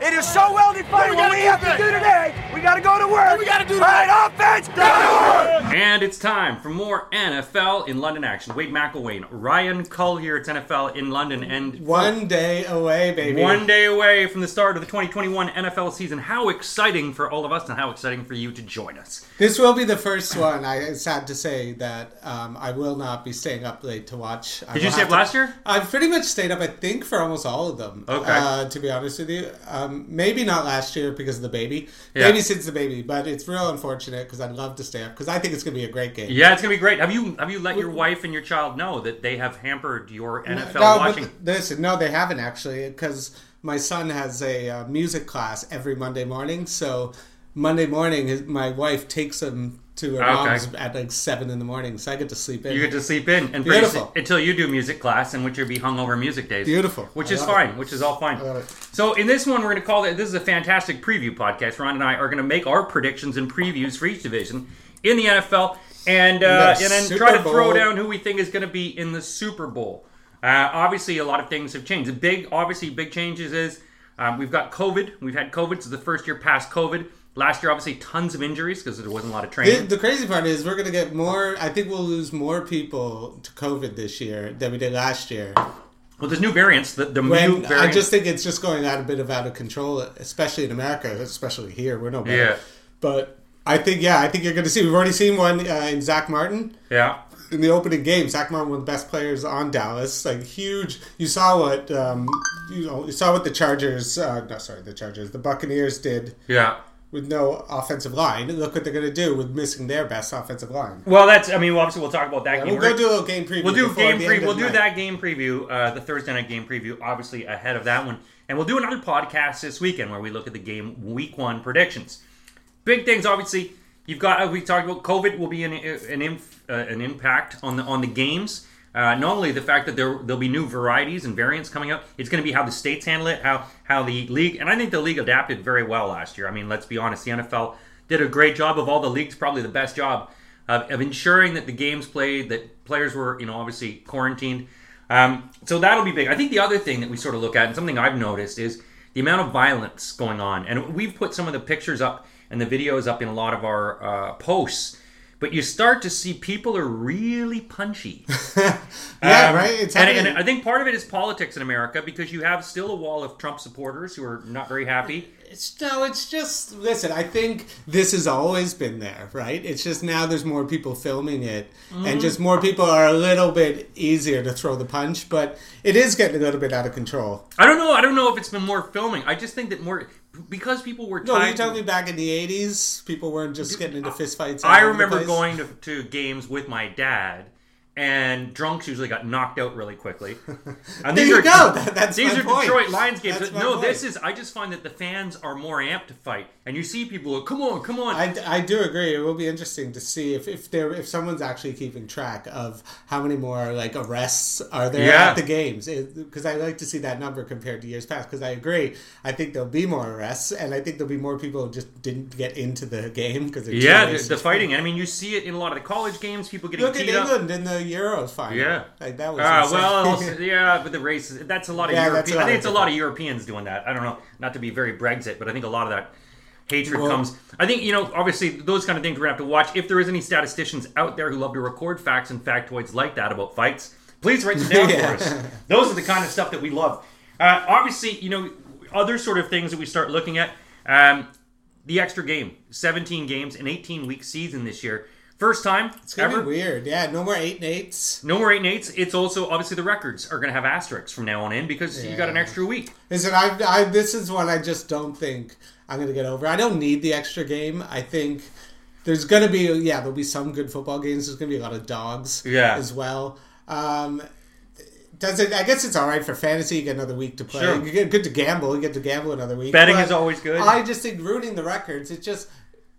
It is so well defined. What we have to do today, we got to go to work. We got to do All right, offense, go to work. And it's time for more NFL in London action. Wade McElwain, Ryan Cull here. It's NFL in London, and One day away, baby. one day away from the start of the 2021 NFL season. How exciting for all of us, and how exciting for you to join us. This will be the first one. I it's sad to say that um, I will not be staying up late to watch. I Did you will stay have up to- last year? I've pretty much stayed up. I think for almost all of them. Okay. Uh, to be honest with you, um, maybe not last year because of the baby. Yeah. Babysits the baby, but it's real unfortunate because I'd love to stay up because I think it's going to be a great game. Yeah, it's gonna be great. Have you have you let your wife and your child know that they have hampered your NFL No, but watching? listen, no, they haven't actually, because my son has a uh, music class every Monday morning. So Monday morning, his, my wife takes him to her Okay. mom's at like seven in the morning, so I get to sleep in. You get to sleep in and Beautiful. soon- until you do music class, in which you'll be hungover music days. Beautiful. which I is fine. it. Which is all fine. So in this one, we're going to call it. This is a fantastic preview podcast. Ron and I are going to make our predictions and previews for each division in the NFL, and uh, The and then Super try to throw down who we think is going to be in the Super Bowl. Uh, obviously, a lot of things have changed. The big, obviously, big changes is um, we've got COVID. We've had COVID. It's the first year past COVID. Last year, obviously, tons of injuries because there wasn't a lot of training. the crazy part is we're going to get more. I think we'll lose more people to COVID this year than we did last year. Well, there's new variants. The, the new When variant. I just think it's just going out a bit of out of control, especially in America, especially here. We're no better. Yeah. But I think, yeah, I think you're going to see. We've already seen one uh, in Zack Martin. yeah. in the opening game, Zack Martin, one of the best players on Dallas, like huge. You saw what um, you know. You saw what the Chargers, uh, no, sorry, the Chargers, the Buccaneers did Yeah. With no offensive line. Look what they're going to do with missing their best offensive line. Well, that's. I mean, obviously, we'll talk about that game. We'll We're- go do a little game preview. We'll do game preview. We'll do the that game preview, uh, the Thursday night game preview, obviously ahead of that one, and we'll do another podcast this weekend where we look at the game week one predictions. Big things, obviously. You've got. Uh, we talked about COVID will be an an, inf, uh, an impact on the on the games. Uh, not only the fact that there there'll be new varieties and variants coming up, it's going to be how the states handle it, how how the league, and I think the league adapted very well last year. I mean, let's be honest, the NFL did a great job of all the leagues, probably the best job of, of ensuring that the games played, that players were, you know, obviously quarantined. Um, so that'll be big. I think the other thing that we sort of look at, and something I've noticed, is the amount of violence going on. And we've put some of the pictures up and the videos up in a lot of our uh, posts. But you start to see people are really punchy. Yeah, Um, right. It's and, and I think part of it is politics in America because you have still a wall of Trump supporters who are not very happy. It's, no, it's just listen. I think this has always been there, right? It's just now there's more people filming it, Mm-hmm. and just more people are a little bit easier to throw the punch. But it is getting a little bit out of control. I don't know. I don't know if it's been more filming. I just think that more because people were No, you telling me back in the '80s, people weren't just getting into fistfights. I remember place? going to, to games with my dad, and drunks usually got knocked out really quickly. And There these you are, go. That- that's these are point. Detroit Lions games. That's no, this is. I just find that the fans are more amped to fight, and you see people. Go, come on, come on. I, I do agree. It will be interesting to see if if there if someone's actually keeping track of how many more like arrests are there Yeah. at the games. Because I like to see that number compared to years past. Because I agree. I think there'll be more arrests, and I think there'll be more people who just didn't get into the game because yeah, the, the fighting. I mean, you see it in a lot of the college games. People getting Look at teed up. England in the Euros final. Yeah. like that was. Insane. well, also, yeah, but the races, that's a lot of Yeah, Europeans. I think it's a lot of Europeans doing that. I don't know, not to be very Brexit, but I think a lot of that hatred Well- comes. I think, you know, obviously those kind of things we're to have to watch. If there is any statisticians out there who love to record facts and factoids like that about fights, please write them down Yeah. for us. Those are the kind of stuff that we love. Uh, obviously, you know, other sort of things that we start looking at. Um, the extra game, 17 games, an 18 week season this year. First time It's gonna ever. be weird. Yeah, no more eight and eights. No more eight and eights. It's also obviously the records are going to have asterisks from now on in because you got an extra week. Listen, I, I this is one I just don't think I'm gonna get over. I don't need the extra game. I think there's gonna be yeah there'll be some good football games. There's gonna be a lot of dogs Yeah. as well. Um, does it? I guess it's all right for fantasy. You get another week to play. Sure. You get good to gamble. You get to gamble another week. Betting But is always good. I just think ruining the records. It's just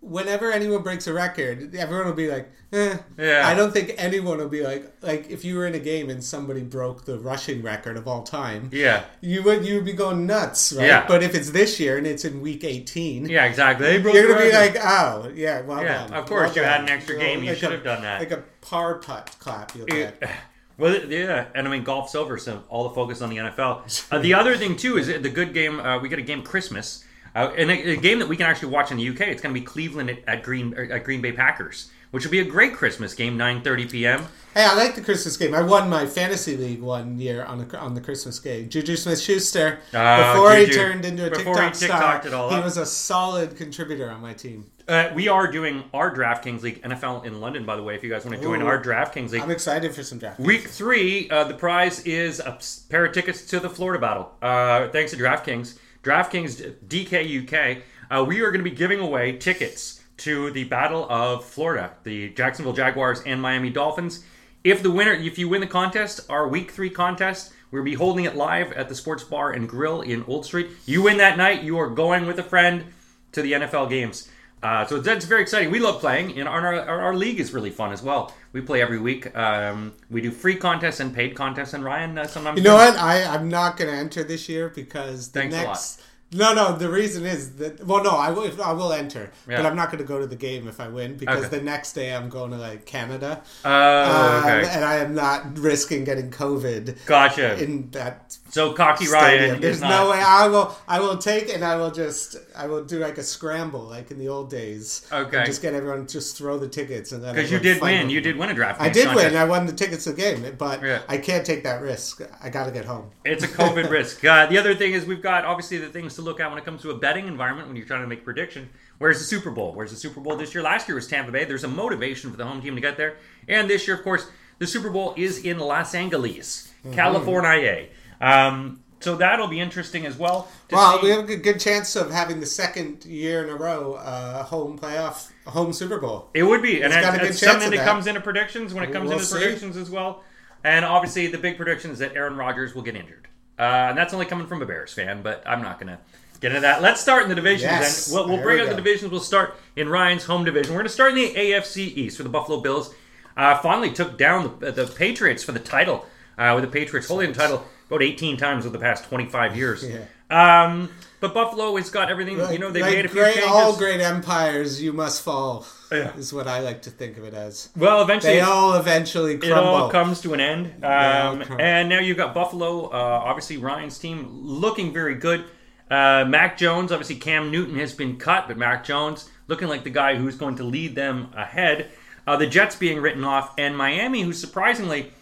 whenever anyone breaks a record, everyone will be like, eh. Yeah. I don't think anyone will be like, like if you were in a game and somebody broke the rushing record of all time, Yeah. you would you would be going nuts, right? Yeah. But if it's this year and it's in week eighteen, Yeah, exactly. You're gonna be like, oh, yeah, well Yeah, done. of course, Well you had an extra Well, game, you like should have done that. Like a par putt clap, you'll get. Well, yeah, and I mean golf's over, so all the focus on the NFL. Uh, the other thing too is the good game. Uh, we get a game Christmas, uh, and a, a, game that we can actually watch in the UK. It's going to be Cleveland at, at Green at Green Bay Packers, which will be a great Christmas game, 9:30 p.m. Hey, I like the Christmas game. I won my fantasy league one year on the on the Christmas game. Juju Smith Schuster, Ah, before he turned into a Before TikTok he star, he was a solid contributor on my team. Uh, we are doing our DraftKings League NFL in London, by the way. If you guys want to join Ooh. our DraftKings League, I'm excited for some draft. Week three, uh, the prize is a pair of tickets to the Florida Battle. Uh, thanks to DraftKings. DraftKings DK UK, uh, we are going to be giving away tickets to the Battle of Florida, the Jacksonville Jaguars and Miami Dolphins. If the winner, if you win the contest, our Week Three contest, we'll be holding it live at the Sports Bar and Grill in Old Street. You win that night, you are going with a friend to the NFL games. Uh, so that's very exciting. We love playing, and our, our, our league is really fun as well. We play every week. Um, we do free contests and paid contests. And Ryan, uh, sometimes You know what? I I'm not going to enter this year because the Thanks a next. No, no. The reason is that well, no, I will. I will enter, Yeah. but I'm not going to go to the game if I win because Okay. the next day I'm going to like Canada, Oh, Um, okay, and I am not risking getting COVID gotcha. in that So cocky stadium. Ryan There's no way I will. I will take and I will just. I will do like a scramble, like in the old days. Okay. Just get everyone just throw the tickets and then because you did win. You did win a draft. I did win. I won the tickets to the game, but Yeah. I can't take that risk. I got to get home. It's a COVID risk. Uh, the other thing is we've got obviously the things to look at when it comes to a betting environment when you're trying to make a prediction. Where's the Super Bowl? Where's the Super Bowl this year? Last year was Tampa Bay. There's a motivation for the home team to get there. And this year, of course, the Super Bowl is in Los Angeles, Mm-hmm. California. Um, so that'll be interesting as well. to Well, see- we have a good, chance of having the second year in a row uh, home playoff, home Super Bowl. It would be, and It's got it's, a good it's chance something that that. comes into predictions when it comes We'll into see. predictions as well. And obviously, the big prediction is that Aaron Rodgers will get injured, uh, and that's only coming from a Bears fan. But I'm not going to get into that. Let's start in the divisions. Yes, we'll, we'll bring we out the divisions. We'll start in Ryan's home division. We're going to start in the AFC East where the Buffalo Bills uh, finally took down the, the Patriots for the title. Uh, with the Patriots holding the title about 18 times over the past 25 years. Yeah. Um, but Buffalo has got everything. you know, they Like made a few great, changes. all great empires, you must fall. Yeah. Is what I like to think of it as. well, eventually, They all eventually it all comes to an end. Um, and now you've got Buffalo, uh, obviously Ryan's team looking very good. Uh, Mac Jones, obviously Cam Newton has been cut, but Mac Jones looking like the guy who's going to lead them ahead. Uh, the Jets being written off, and Miami, who surprisingly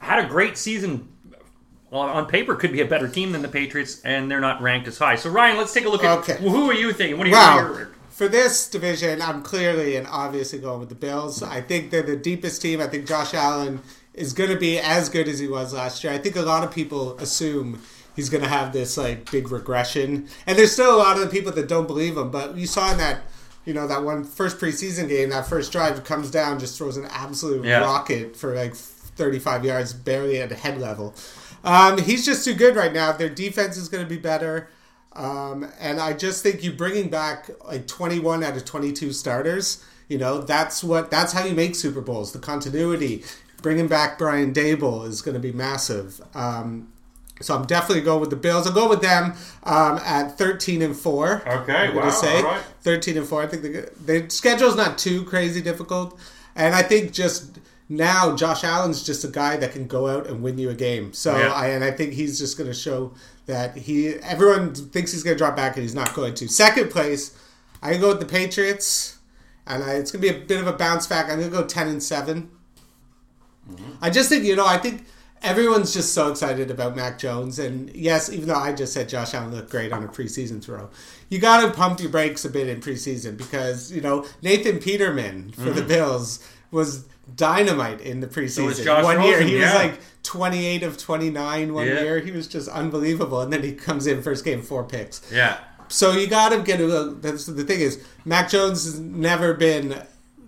had a great season. Well, on paper, could be a better team than the Patriots, and they're not ranked as high. So, Ryan, let's take a look at Okay. well, who are you thinking? What do you? Your- For this division, I'm clearly and obviously going with the Bills. I think they're the deepest team. I think Josh Allen is going to be as good as he was last year. I think a lot of people assume he's going to have this like big regression, and there's still a lot of the people that don't believe him. But you saw in that, you know, that one first preseason game, that first drive comes down, just throws an absolute Yeah. rocket for like 35 yards, barely at head level. Um, he's just too good right now. Their defense is going to be better. Um, and I just think you bringing back like 21 out of 22 starters, you know, that's what that's how you make Super Bowls. The continuity, bringing back Brian Daboll is going to be massive. Um, so I'm definitely going with the Bills. I'll go with them um, at 13 and four. Okay, I'm gonna wow, say all right. 13 and four. I think the the schedule's not too crazy difficult, and I think just now Josh Allen's just a guy that can go out and win you a game. So Yeah. I and I think he's just going to show that he. Everyone thinks he's going to drop back, and he's not going to. Second place, I go with the Patriots, and I, it's going to be a bit of a bounce back. I'm going to go 10 and 7 mm-hmm. I just think you know. I think. Everyone's just so excited about Mac Jones, and yes, even though I just said Josh Allen looked great on a preseason throw, you got to pump your brakes a bit in preseason because you know Nathan Peterman for the mm-hmm. Bills was dynamite in the preseason. Josh one year he yeah. was like 28 of 29 one Yeah. year. He was just unbelievable, and then he comes in first game four picks. Yeah. So you got to get a. That's the thing is, Mac Jones has never been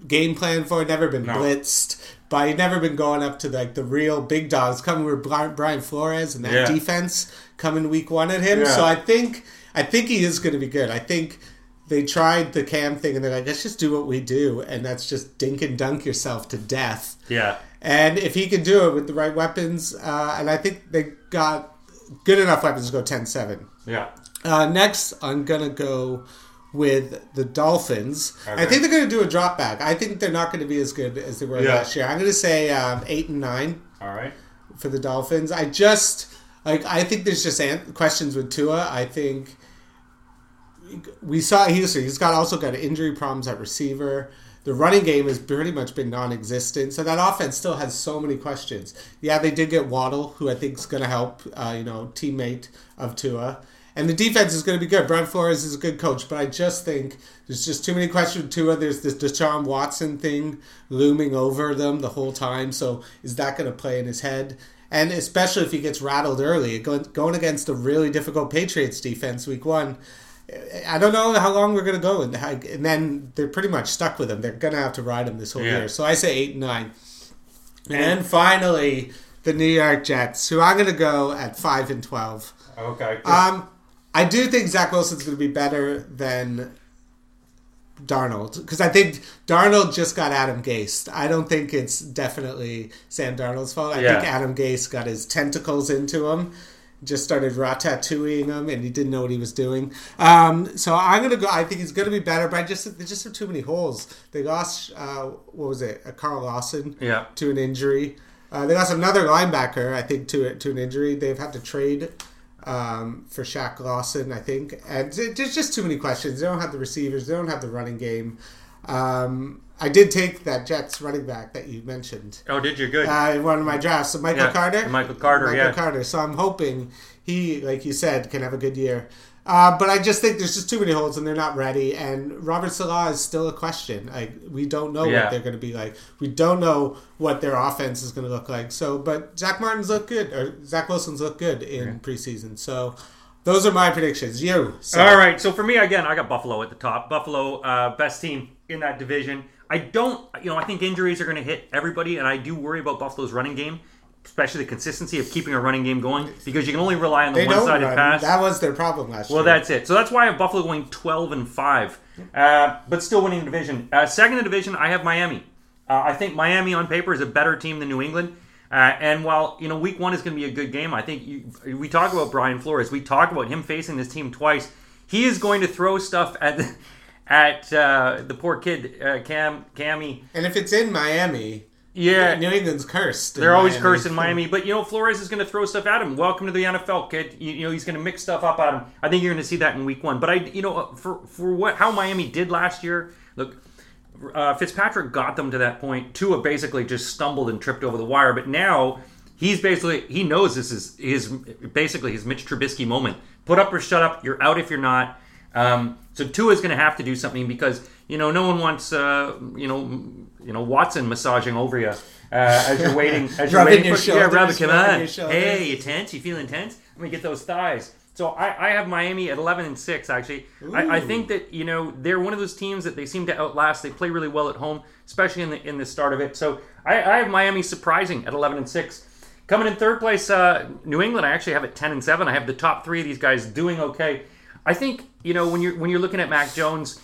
game planned for, never been No. blitzed, but he's never been going up to like the real big dogs. Coming with Brian Flores and that Yeah. defense coming week one at him. So I think I think he is going to be good. I think they tried the cam thing and they're like, let's just do what we do, and that's just dink and dunk yourself to death. Yeah. And if he can do it with the right weapons, uh, and I think they got good enough weapons to go 10-7. Yeah. Uh, next, I'm gonna go with the Dolphins. I think they're gonna do a drop back. I think they're not gonna be as good as they were Yeah. last year. I'm gonna say um, eight and nine. All right. for the Dolphins. I just like I think there's just an- questions with Tua. I think we saw he's he's got also got injury problems at receiver. The running game has pretty much been non-existent, so that offense still has so many questions. Yeah, they did get Waddle, who I think is going to help. Uh, you know, teammate of Tua, and the defense is going to be good. Brian Flores is a good coach, but I just think there's just too many questions Tua. There's this Deshaun Watson thing looming over them the whole time. So is that going to play in his head? And especially if he gets rattled early, going against a really difficult Patriots defense week one. I don't know how long we're going to go, and, and then they're pretty much stuck with him. They're going to have to ride him this whole Yeah. year. So I say eight and nine. And then finally, the New York Jets, who I'm going to go at five and twelve. Okay. Um, I do think Zach Wilson's going to be better than Darnold because I think Darnold just got Adam Gase. I don't think it's definitely Sam Darnold's fault. I Yeah. think Adam Gase got his tentacles into him, just started ratatouilleing him, and he didn't know what he was doing. Um, so I'm going to go. I think he's going to be better, but I just there's just have too many holes. They lost uh, what was it? Uh, Carl Lawson Yeah. to an injury. Uh, they lost another linebacker, I think, to to an injury. They've had to trade um, for Shaq Lawson, I think. And there's just too many questions. They don't have the receivers. They don't have the running game. Um, I did take that Jets running back that you mentioned oh, did you good? uh, in one of my drafts. So Michael Yeah, Carter. Michael Carter, Michael yeah. Carter. So I'm hoping he, like you said, can have a good year. Uh, but I just think there's just too many holes and they're not ready. And Robert Saleh is still a question. Like we don't know Yeah. what they're going to be like. We don't know what their offense is going to look like. So, but Zach Martin's look good, or Zach Wilson's look good in preseason. So those are my predictions. You. So, All right. So for me, again, I got Buffalo at the top. Buffalo, uh, best team in that division. I don't, you know, I think injuries are going to hit everybody, and I do worry about Buffalo's running game, especially the consistency of keeping a running game going, because you can only rely on the They don't one-sided pass. That was their problem last Well, year. Well, that's it. So that's why I have Buffalo going 12 and 5, uh, but still winning the division. Uh, second in the division, I have Miami. Uh, I think Miami on paper is a better team than New England. Uh, and while you know Week One is going to be a good game, I think you, we talk about Brian Flores. We talk about him facing this team twice. He is going to throw stuff at the, at uh, the poor kid uh, Cam Cammy. And if it's in Miami, Yeah, New England's cursed. they're always Miami. cursed in Miami, but you know Flores is going to throw stuff at him. Welcome to the NFL, kid. You, you know he's going to mix stuff up at him. I think you're going to see that in Week One. But I, you know, for for what how Miami did last year, look, uh, Fitzpatrick got them to that point. Tua basically just stumbled and tripped over the wire, but now he's basically he knows this is his basically his Mitch Trubisky moment. Put up or shut up. You're out if you're not. Um, so Tua is going to have to do something because you know no one wants uh, you know you know Watson massaging over you. Uh, as you're waiting, as you're waiting your for yeah, rub come on. Hey, you tense? You feeling tense? Let me get those thighs. So I, I have Miami at 11 and 6, actually. I, I think that, you know, they're one of those teams that they seem to outlast. They play really well at home, especially in the in the start of it. So I, I have Miami surprising at 11 and 6. Coming in third place, uh, New England, I actually have at 10 and 7. I have the top three of these guys doing okay. I think, you know, when you're when you're looking at Mac Jones,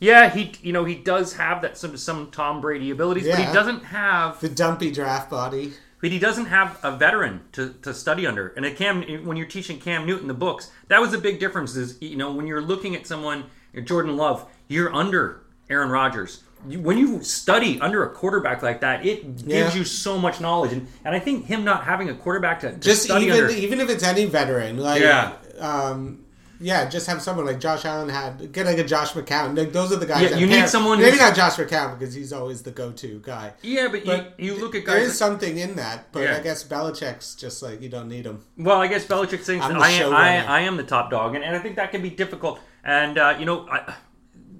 yeah, he you know, he does have that some some Tom Brady abilities, but he doesn't have The dumpy draft body. but he doesn't have a veteran to, to study under. And a Cam, when you're teaching Cam Newton the books, that was a big difference. Is you know when you're looking at someone, Jordan Love, you're under Aaron Rodgers. You, when you study under a quarterback like that, it gives Yeah. you so much knowledge. And, and I think him not having a quarterback to, to Just even under, even if it's any veteran, like Yeah. um, yeah, just have someone like Josh Allen had get like a Josh McCown. Like, those are the guys. Yeah, that you need pair- someone Maybe not Josh McCown because he's always the go-to guy. yeah, but, But you, you look at There guys. is something in that, but Yeah. I guess Belichick's just like you don't need him. Well, I guess Belichick thinks I'm that the I am, I. I am the top dog, and, and I think that can be difficult. And uh, you know, I,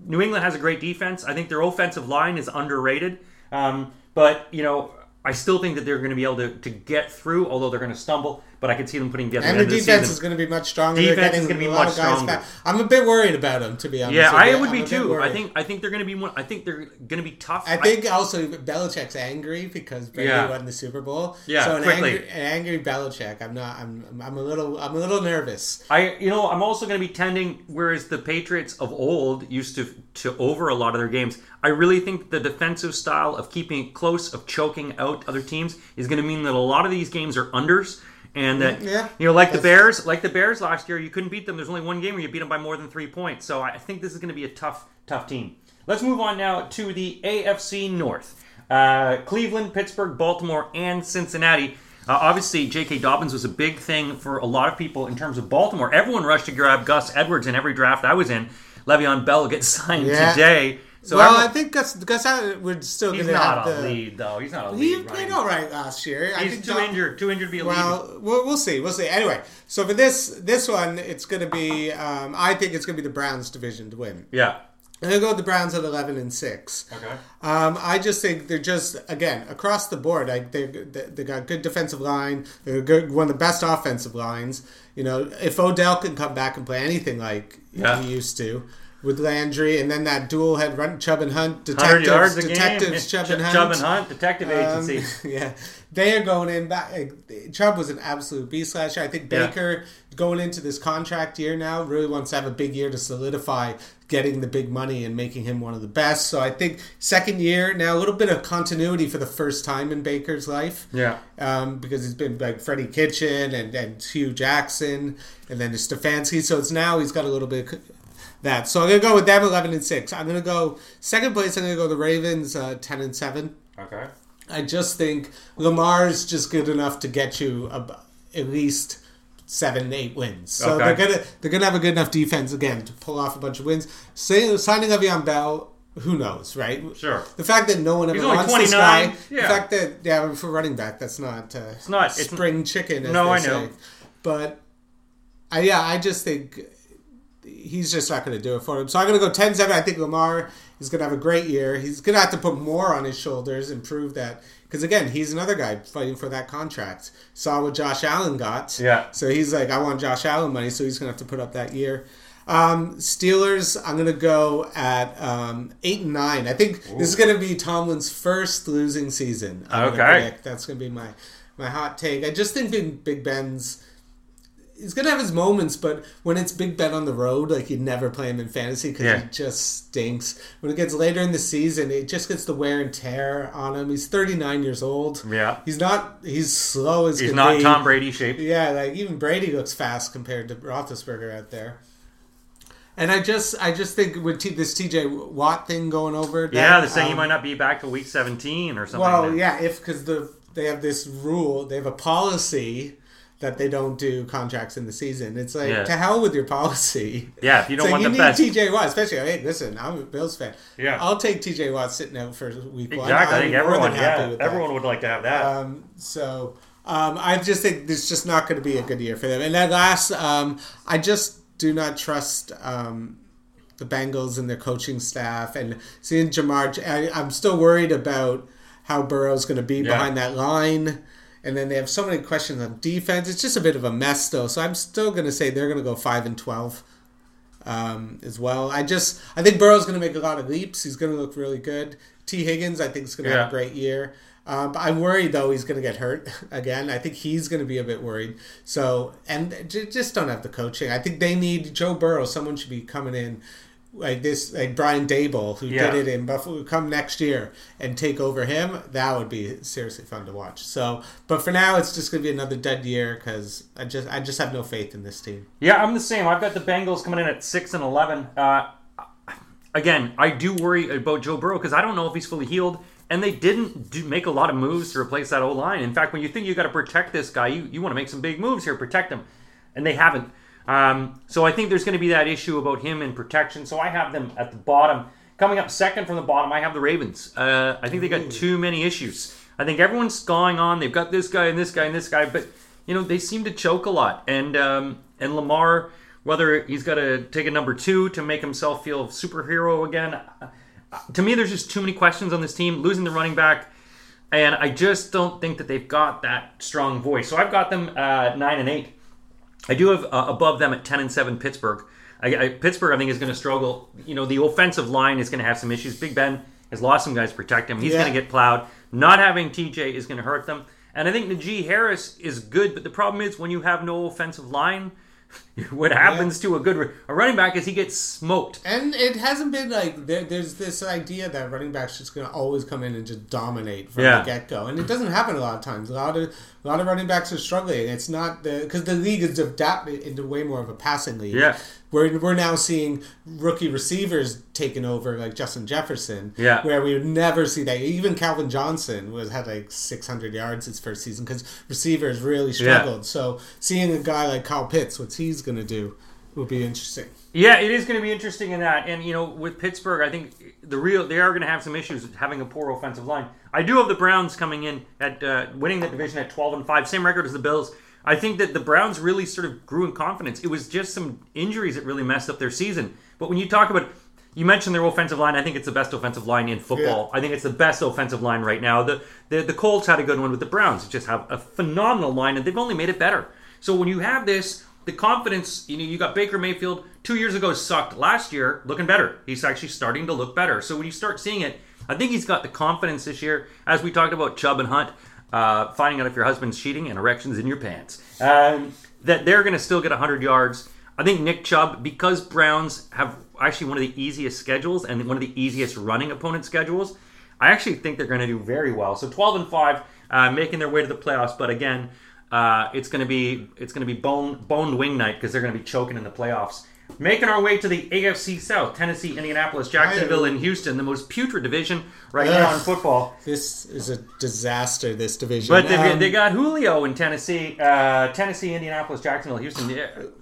New England has a great defense. I think their offensive line is underrated. Um, but you know, I still think that they're going to be able to, to get through, although they're going to stumble. But I can see them putting together. And the the defense season. is going to be much stronger. Defense is gonna be much stronger. back. I'm a bit worried about them, to be honest. Yeah, I would I'm be too. I think I think they're going to be one. I think they're going to be tough. I think also Belichick's angry because Brady Yeah. won the Super Bowl. Yeah, so an quickly. angry, an angry Belichick. I'm not. I'm. I'm a little. I'm a little nervous. I you know I'm also going to be tending whereas the Patriots of old used to to over a lot of their games. I really think the defensive style of keeping it close, of choking out other teams, is going to mean that a lot of these games are unders. And that Yeah. you know, like the Bears, like the Bears last year, you couldn't beat them. There's only one game where you beat them by more than three points. So I think this is going to be a tough, tough team. Let's move on now to the AFC North. Uh, Cleveland, Pittsburgh, Baltimore, and Cincinnati. Uh, obviously, J.K. Dobbins was a big thing for a lot of people in terms of Baltimore. Everyone rushed to grab Gus Edwards in every draft I was in. Le'Veon Bell gets signed Yeah. today. So well, everyone- I think Gus Gus Edwards still he's going to not have a the. lead, though. He's not a lead. He played all right last year. I He's think too Dob- injured. Too injured to be a lead. Well, we'll, we'll see. We'll see. Anyway, so for this this one, it's going to be. Um, I think it's going to be the Browns division to win. Yeah. I'm to go with the Browns at 11 and six. Okay. Um, I just think they're just again across the board. They they got good defensive line. They're good, one of the best offensive lines. You know, if Odell can come back and play anything like Yeah. he used to with Landry, and then that dual head run Chubb and Hunt, detectives, yards detectives. Chubb and Hunt, Chubb and Hunt, detective Um, agency. yeah, they are going in back. Chubb was an absolute beast last year. I think Yeah. Baker going into this contract year now really wants to have a big year to solidify getting the big money and making him one of the best. So I think second year now a little bit of continuity for the first time in Baker's life. Yeah. Um, because he's been like Freddie Kitchen and, and Hue Jackson and then Stefanski. So it's now he's got a little bit of that. So I'm gonna go with them eleven and six. I'm gonna go second place. I'm gonna go the Ravens uh, ten and seven. Okay. I just think Lamar's just good enough to get you ab at least seven, eight wins. So Okay. they're gonna they're gonna have a good enough defense again to pull off a bunch of wins. Say, signing Le'Veon Bell, who knows, right? Sure. The fact that no one ever wants this guy, yeah. the fact that yeah, for running back, that's not uh, it's not- it's- spring chicken. As No, I say. know. but I, yeah, I just think he's just not going to do it for him. So I'm going to go 10-7. I think Lamar is going to have a great year. He's going to have to put more on his shoulders and prove that. Because again, he's another guy fighting for that contract. Saw what Josh Allen got. Yeah. So he's like, I want Josh Allen money, so he's going to have to put up that year. Um, Steelers, I'm going to go at um, 8 and 9. I think this is going to be Tomlin's first losing season. I'm Okay. That's going to be my, my hot take. I just think Big Ben's he's gonna have his moments, but when it's Big Ben on the road, like you'd never play him in fantasy because Yeah. he just stinks. When it gets later in the season, it just gets the wear and tear on him. He's 39 years old. Yeah. He's not. He's slow as He's not be. Tom Brady shaped. Yeah, like even Brady looks fast compared to Roethlisberger out there. And I just, I just think with T, this T.J. Watt thing going over. that, Yeah, they're saying he um, might not be back till week 17 or something. well, like that. yeah, if because the they have this rule, they have a policy that they don't do contracts in the season. It's like Yeah. to hell with your policy. Yeah, if you don't It's like want you the need best. TJ Watt, especially. Hey, listen, I'm a Bills fan. Yeah. I'll take TJ Watt sitting out for week one. Exactly. I think everyone, happy yeah, with that. everyone would like to have that. Um, so um, I just think this is just not going to be a good year for them. And then last, um, I just do not trust um, the Bengals and their coaching staff. And seeing Jamar, I, I'm still worried about how Burrow's going to be Yeah. behind that line. And then they have so many questions on defense. It's just a bit of a mess, though. So I'm still going to say they're going to go five and twelve um, as well. I just I think Burrow's going to make a lot of leaps. He's going to look really good. Tee Higgins I think is going to have a great year. Um, but I'm worried though he's going to get hurt again. I think he's going to be a bit worried. So and j- just don't have the coaching. I think they need Joe Burrow. Someone should be coming in like this, like Brian Daboll, who Yeah. did it in Buffalo, come next year and take over him. That would be seriously fun to watch. So, but for now, it's just going to be another dead year because I just I just have no faith in this team. Yeah, I'm the same. I've got the Bengals coming in at six and eleven. Uh, again, I do worry about Joe Burrow because I don't know if he's fully healed, and they didn't do, make a lot of moves to replace that O line. In fact, when you think you got to protect this guy, you, you want to make some big moves here, protect him, and they haven't. Um, so I think there's going to be that issue about him and protection. So I have them at the bottom. Coming up second from the bottom, I have the Ravens. Uh, I think they got too many issues. I think everyone's going on. They've got this guy and this guy and this guy, but you know they seem to choke a lot. And um, and Lamar, whether he's got to take a number two to make himself feel superhero again, uh, to me there's just too many questions on this team. Losing the running back, and I just don't think that they've got that strong voice. So I've got them uh, nine and eight. I do have uh, above them at ten and seven Pittsburgh. I, I, Pittsburgh, I think, is going to struggle. You know, the offensive line is going to have some issues. Big Ben has lost some guys to protect him. He's Yeah. going to get plowed. Not having TJ is going to hurt them. And I think Najee Harris is good, but the problem is when you have no offensive line, what happens to a good a running back is he gets smoked. And it hasn't been like there, there's this idea that running backs just going to always come in and just dominate from Yeah. the get go, and it doesn't happen a lot of times. A lot of a lot of running backs are struggling. It's not the because the league is adapted into way more of a passing league. Yeah. We're, we're now seeing rookie receivers taking over like Justin Jefferson. Yeah. Where we would never see that. Even Calvin Johnson was had like 600 yards his first season because receivers really struggled. So seeing a guy like Kyle Pitts, what he's going to do, will be interesting. Yeah, it is going to be interesting in that. And you know, with Pittsburgh, I think the real they are going to have some issues with having a poor offensive line. I do have the Browns coming in at uh, winning the division at 12 and 5, same record as the Bills. I think that the Browns really sort of grew in confidence. It was just some injuries that really messed up their season. But when you talk about you mentioned their offensive line. I think it's the best offensive line in football. I think it's the best offensive line right now. The, the the Colts had a good one with the Browns. Just have a phenomenal line, and they've only made it better. So when you have this, the confidence, you know, you got Baker Mayfield two years ago sucked. Last year, looking better. He's actually starting to look better. So when you start seeing it, I think he's got the confidence this year. As we talked about Chubb and Hunt, uh, finding out if your husband's cheating and erections in your pants, um, that they're going to still get 100 yards. I think Nick Chubb, because Browns have actually one of the easiest schedules and one of the easiest running opponent schedules, I actually think they're going to do very well. So 12 and 5, uh, making their way to the playoffs. But again, uh, it's going to be it's going to be bone boned wing night because they're going to be choking in the playoffs. Making our way to the AFC South: Tennessee, Indianapolis, Jacksonville, and Houston, the most putrid division right now in football. This is a disaster. This division, But they've, Um, they got Julio in Tennessee, uh, Tennessee, Indianapolis, Jacksonville, Houston.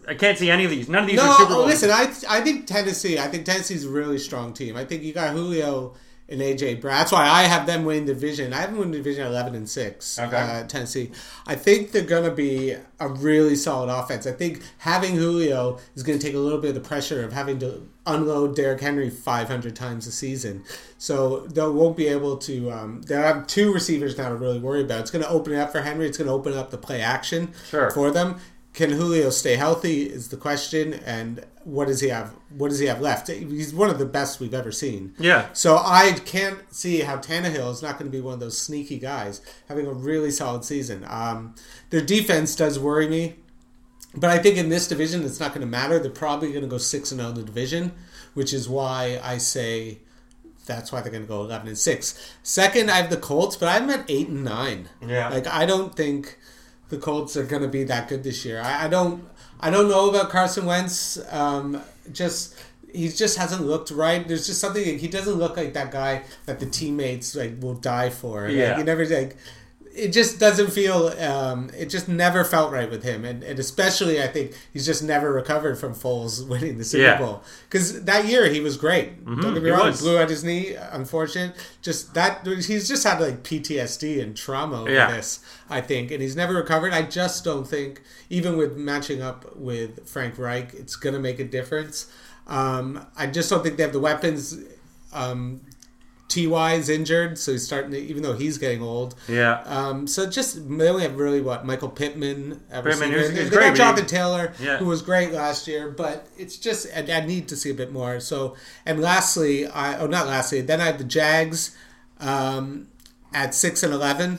I can't see any of these. None of these No, are Super Bowl. listen, I I think Tennessee. I think Tennessee's a really strong team. I think you got Julio and AJ Brown. That's why I have them winning division. I have them winning division eleven and six. Okay. Uh, Tennessee. I think they're gonna be a really solid offense. I think having Julio is gonna take a little bit of the pressure of having to unload Derrick Henry five hundred times a season. So they won't be able to. Um, they'll have two receivers now to really worry about. It's gonna open it up for Henry. It's gonna open up the play action Sure. for them. Can Julio stay healthy is the question, and what does he have? What does he have left? He's one of the best we've ever seen. Yeah. So I can't see how Tannehill is not going to be one of those sneaky guys having a really solid season. Um, their defense does worry me, but I think in this division it's not going to matter. They're probably going to go six and zero in the division, which is why I say that's why they're going to go eleven and six. Second, I have the Colts, but I'm at eight and nine. Yeah. like I don't think the Colts are going to be that good this year. I, I don't. I don't know about Carson Wentz. Um, just he just hasn't looked right. There's just something he doesn't look like that guy that the teammates like will die for. Like, Yeah. he never like. It just doesn't feel. Um, it just never felt right with him, and, and especially I think he's just never recovered from Foles winning the Super Yeah. Bowl because that year he was great. Don't get me wrong, blew out his knee. Unfortunate. Just that he's just had like PTSD and trauma over Yeah. this. I think, and he's never recovered. I just don't think, even with matching up with Frank Reich, it's going to make a difference. Um, I just don't think they have the weapons. Um, Ty is injured, so he's starting to, even though he's getting old. Yeah. Um, so just they only have really what Michael Pittman. Pittman, receiver. who's- They who's got great, Jonathan Taylor, Yeah. who was great last year, but it's just I, I need to see a bit more. So and lastly, I oh not lastly, then I have the Jags um, at six and eleven.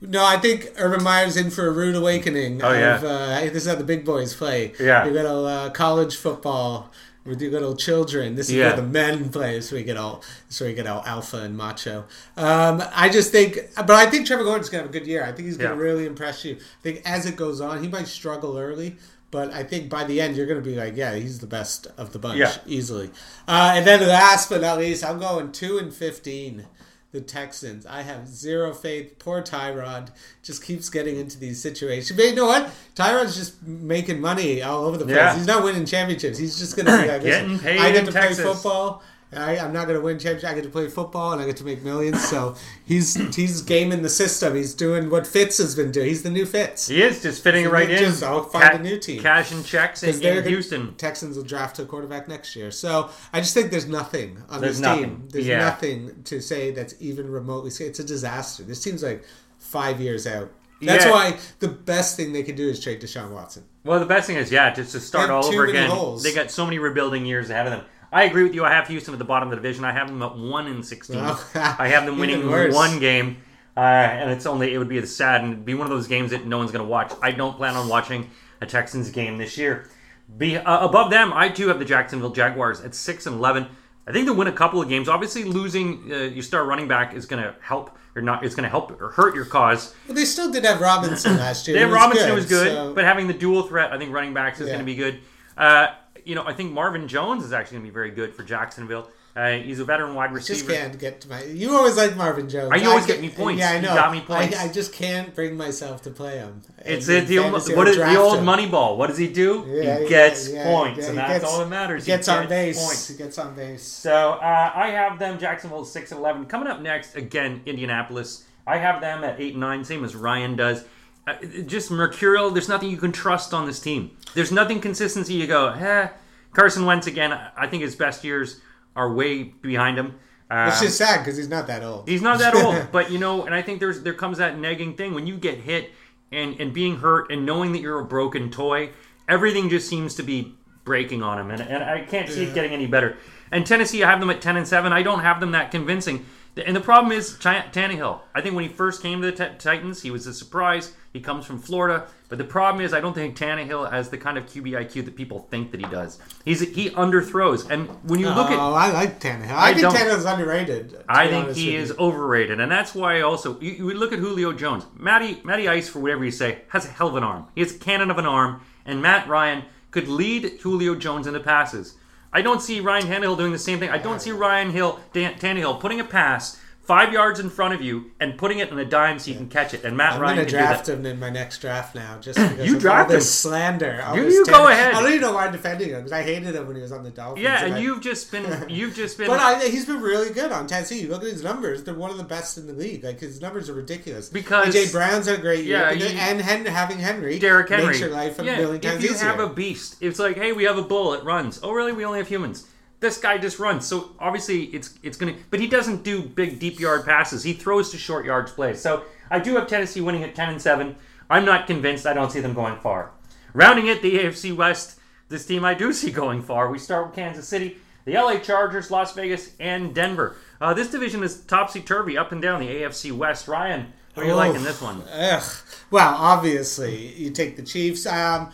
No, I think Urban Meyer's in for a rude awakening. Oh, yeah. of, uh, this is how the big boys play. Yeah. you got uh, college football with your little children. This is Yeah. where the men play. So we get all, so we get all alpha and macho. Um, I just think, but I think Trevor Gordon's gonna have a good year. I think he's gonna Yeah. really impress you. I think as it goes on, he might struggle early. But I think by the end, you're going to be like, yeah, he's the best of the bunch, Yeah. easily. Uh, and then last but not least, I'm going 2 and 15 the Texans. I have zero faith. Poor Tyrod just keeps getting into these situations. But you know what? Tyrod's just making money all over the place. Yeah. He's not winning championships. He's just going to be like, Getting paid I get in to Texas. play football. I, I'm not going to win championships. I get to play football and I get to make millions. So he's he's gaming the system. He's doing what Fitz has been doing. He's the new Fitz. He is just fitting it right in. Just, I'll find a new team. Cash and checks in, in Houston. Texans will draft a quarterback next year. So I just think there's nothing on There's this nothing. team. There's Yeah. nothing to say that's even remotely. It's a disaster. This team's like five years out. That's Yeah. why the best thing they can do is trade Deshaun Watson. Well, the best thing is, yeah, just to start all over again. holes. They got so many rebuilding years ahead of them. I agree with you. I have Houston at the bottom of the division. I have them at one in sixteen. I have them winning worse. one game, uh, and it's only it would be sad and it'd be one of those games that no one's going to watch. I don't plan on watching a Texans game this year. Be uh, above them, I too have the Jacksonville Jaguars at six and eleven. I think they'll win a couple of games. Obviously, losing uh, your star running back is going to help or not. It's going to help or hurt your cause. Well, they still did have Robinson last year. They have Robinson good, was good, so- but having the dual threat, I think running backs is Yeah. going to be good. Uh, you know, I think Marvin Jones is actually going to be very good for Jacksonville. Uh, he's a veteran wide receiver. just receiver. can't get to my. You always like Marvin Jones. You always I get can- me points. Yeah, I You know. got me points. I, I just can't bring myself to play him. It's And it, in the, old, what is the old him. Moneyball? What does he do? Yeah, he gets yeah, points, yeah, and that's gets- all that matters. He gets on base. Points. He gets on base. So uh, I have them Jacksonville six and eleven. Coming up next, again Indianapolis. I have them at eight and nine, same as Ryan does. Uh, just mercurial. There's nothing you can trust on this team. There's nothing consistency. You go, eh. Carson Wentz again. I think his best years are way behind him. It's just sad because he's not that old. He's not that old, but you know, and I think there's there comes that nagging thing when you get hit and and being hurt and knowing that you're a broken toy, everything just seems to be breaking on him, and, and I can't see it getting any better. And Tennessee, I have them at ten and seven. I don't have them that convincing. And the problem is Chi- Tannehill. I think when he first came to the Ti- Titans, he was a surprise. He comes from Florida, but the problem is I don't think Tannehill has the kind of QB IQ that people think that he does. He's he underthrows, and when you look at oh, I like Tannehill. I, think don't. Tannehill's underrated. I think he is overrated, and that's why also you, you look at Julio Jones. Matty Matty Ice, for whatever you say, has a hell of an arm. He has a cannon of an arm, and Matt Ryan could lead Julio Jones into passes. I don't see Ryan Tannehill doing the same thing. I don't see Ryan Hill Dan, Tannehill putting a pass five yards in front of you and putting it in a dime so you can catch it. And Matt Ryan. I'm going to draft him in my next draft now, just because You of draft all this him. slander. all You- you go ahead. I don't even know why I'm defending him because I hated him when he was on the Dolphins. Yeah, and I- you've just been you've just been. But I, he's been really good on Tennessee. You look at his numbers; they're one of the best in the league. Like his numbers are ridiculous. Because- AJ Brown's had a great year, Yeah, and, you- and having Henry, Derrick Henry. makes your life a yeah, million times if you easier. have a beast, it's like, hey, we have a bull, it runs. Oh, really? We only have humans. This guy just runs. So obviously, it's it's gonna. But he doesn't do big deep yard passes. He throws to short yards plays. So I do have Tennessee winning at ten and seven. I'm not convinced. I don't see them going far. Rounding it, the AFC West. This team I do see going far. We start with Kansas City, the LA Chargers, Las Vegas, and Denver. Uh, this division is topsy turvy, up and down the AFC West. Ryan, what are you liking this one? Ugh. Well, obviously, you take the Chiefs. Um,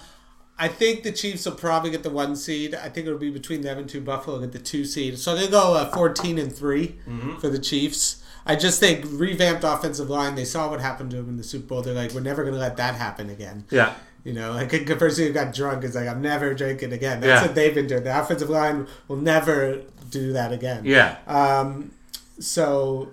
I think the Chiefs will probably get the one seed. I think it'll be between them and two. Buffalo get the two seed. So they go uh, fourteen and 3 Mm-hmm. for the Chiefs. I just think revamped offensive line. They saw what happened to them in the Super Bowl. They're like, we're never going to let that happen again. Yeah. You know, like the person who got drunk is like, I'm never drinking again. That's Yeah. what they've been doing. The offensive line will never do that again. Yeah. Um, so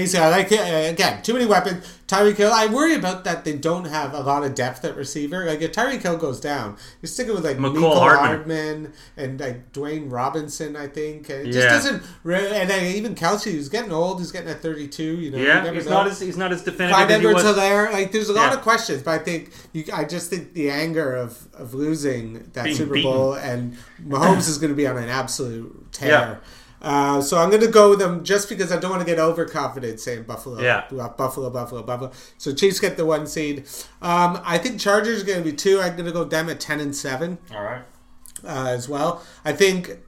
basically, I like it. Uh, again, too many weapons. Tyreek Hill. I worry about that. They don't have a lot of depth at receiver. Like if Tyreek Hill goes down, you're sticking with like Mecole Michael Hardman. Hardman and like Dwayne Robinson. I think and it just Yeah. doesn't. Really, and then even Kelce, who's getting old, he's getting at 32. You know, Yeah, never he's know. not as he's not as definitive Clyde as he Edwards was. Helaire. Like, there's a lot Yeah. of questions, but I think you, I just think the anger of, of losing that Being Super beaten. Bowl and Mahomes is going to be on an absolute tear. Yeah. Uh, so I'm going to go with them just because I don't want to get overconfident saying Buffalo. Yeah. Buffalo, Buffalo, Buffalo. So Chiefs get the one seed. Um, I think Chargers are going to be two. I'm going to go with them at ten and seven All right. uh, as well. I think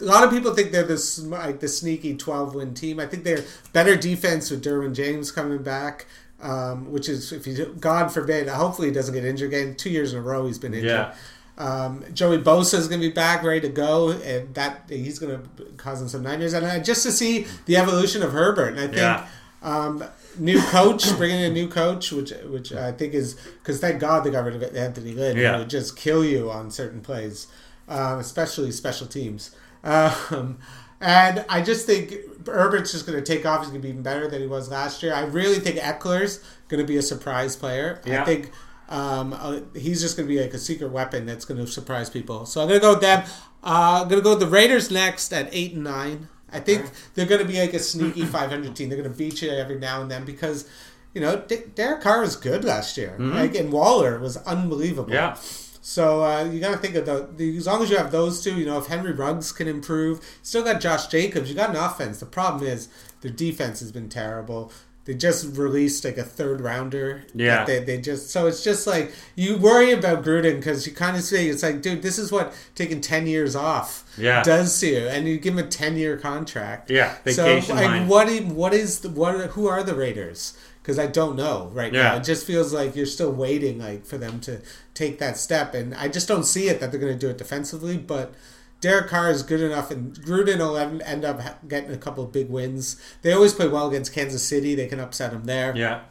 a lot of people think they're this like the sneaky 12 win team. I think they're better defense with Derwin James coming back. Um, which is if he God forbid, hopefully he doesn't get injured again. Two years in a row he's been injured. Yeah. Um, Joey Bosa is going to be back, ready to go, and that he's going to cause him some nightmares. And uh, just to see the evolution of Herbert, and I think Yeah. um, new coach, bringing in a new coach, which which I think is because thank God they got rid of Anthony Lynn. Yeah. He would just kill you on certain plays, um, especially special teams. Um, and I just think Herbert's just going to take off. He's going to be even better than he was last year. I really think Ekeler's going to be a surprise player. Yeah. I think um, uh, he's just going to be like a secret weapon that's going to surprise people. So I'm going to go with them. Uh, I'm going to go with the Raiders next at eight and nine. I think they're going to be like a sneaky 500 team. They're going to beat you every now and then because, you know, D- Derek Carr was good last year. Like, and Waller was unbelievable. Yeah. So uh, you got to think of the as long as you have those two, you know, if Henry Ruggs can improve, still got Josh Jacobs. You got an offense. The problem is their defense has been terrible. They just released like a third rounder. Yeah. that They, they just so it's just like you worry about Gruden because you kind of see it's like, dude, this is what taking ten years off Yeah. does to you, and you give him a ten year contract. Yeah, So vacation like, line. what? What is the what? Who are the Raiders? because I don't know right Yeah. now. It just feels like you're still waiting like for them to take that step, and I just don't see it that they're going to do it defensively. But Derek Carr is good enough, and Gruden will end up getting a couple of big wins. They always play well against Kansas City; they can upset them there. Yeah.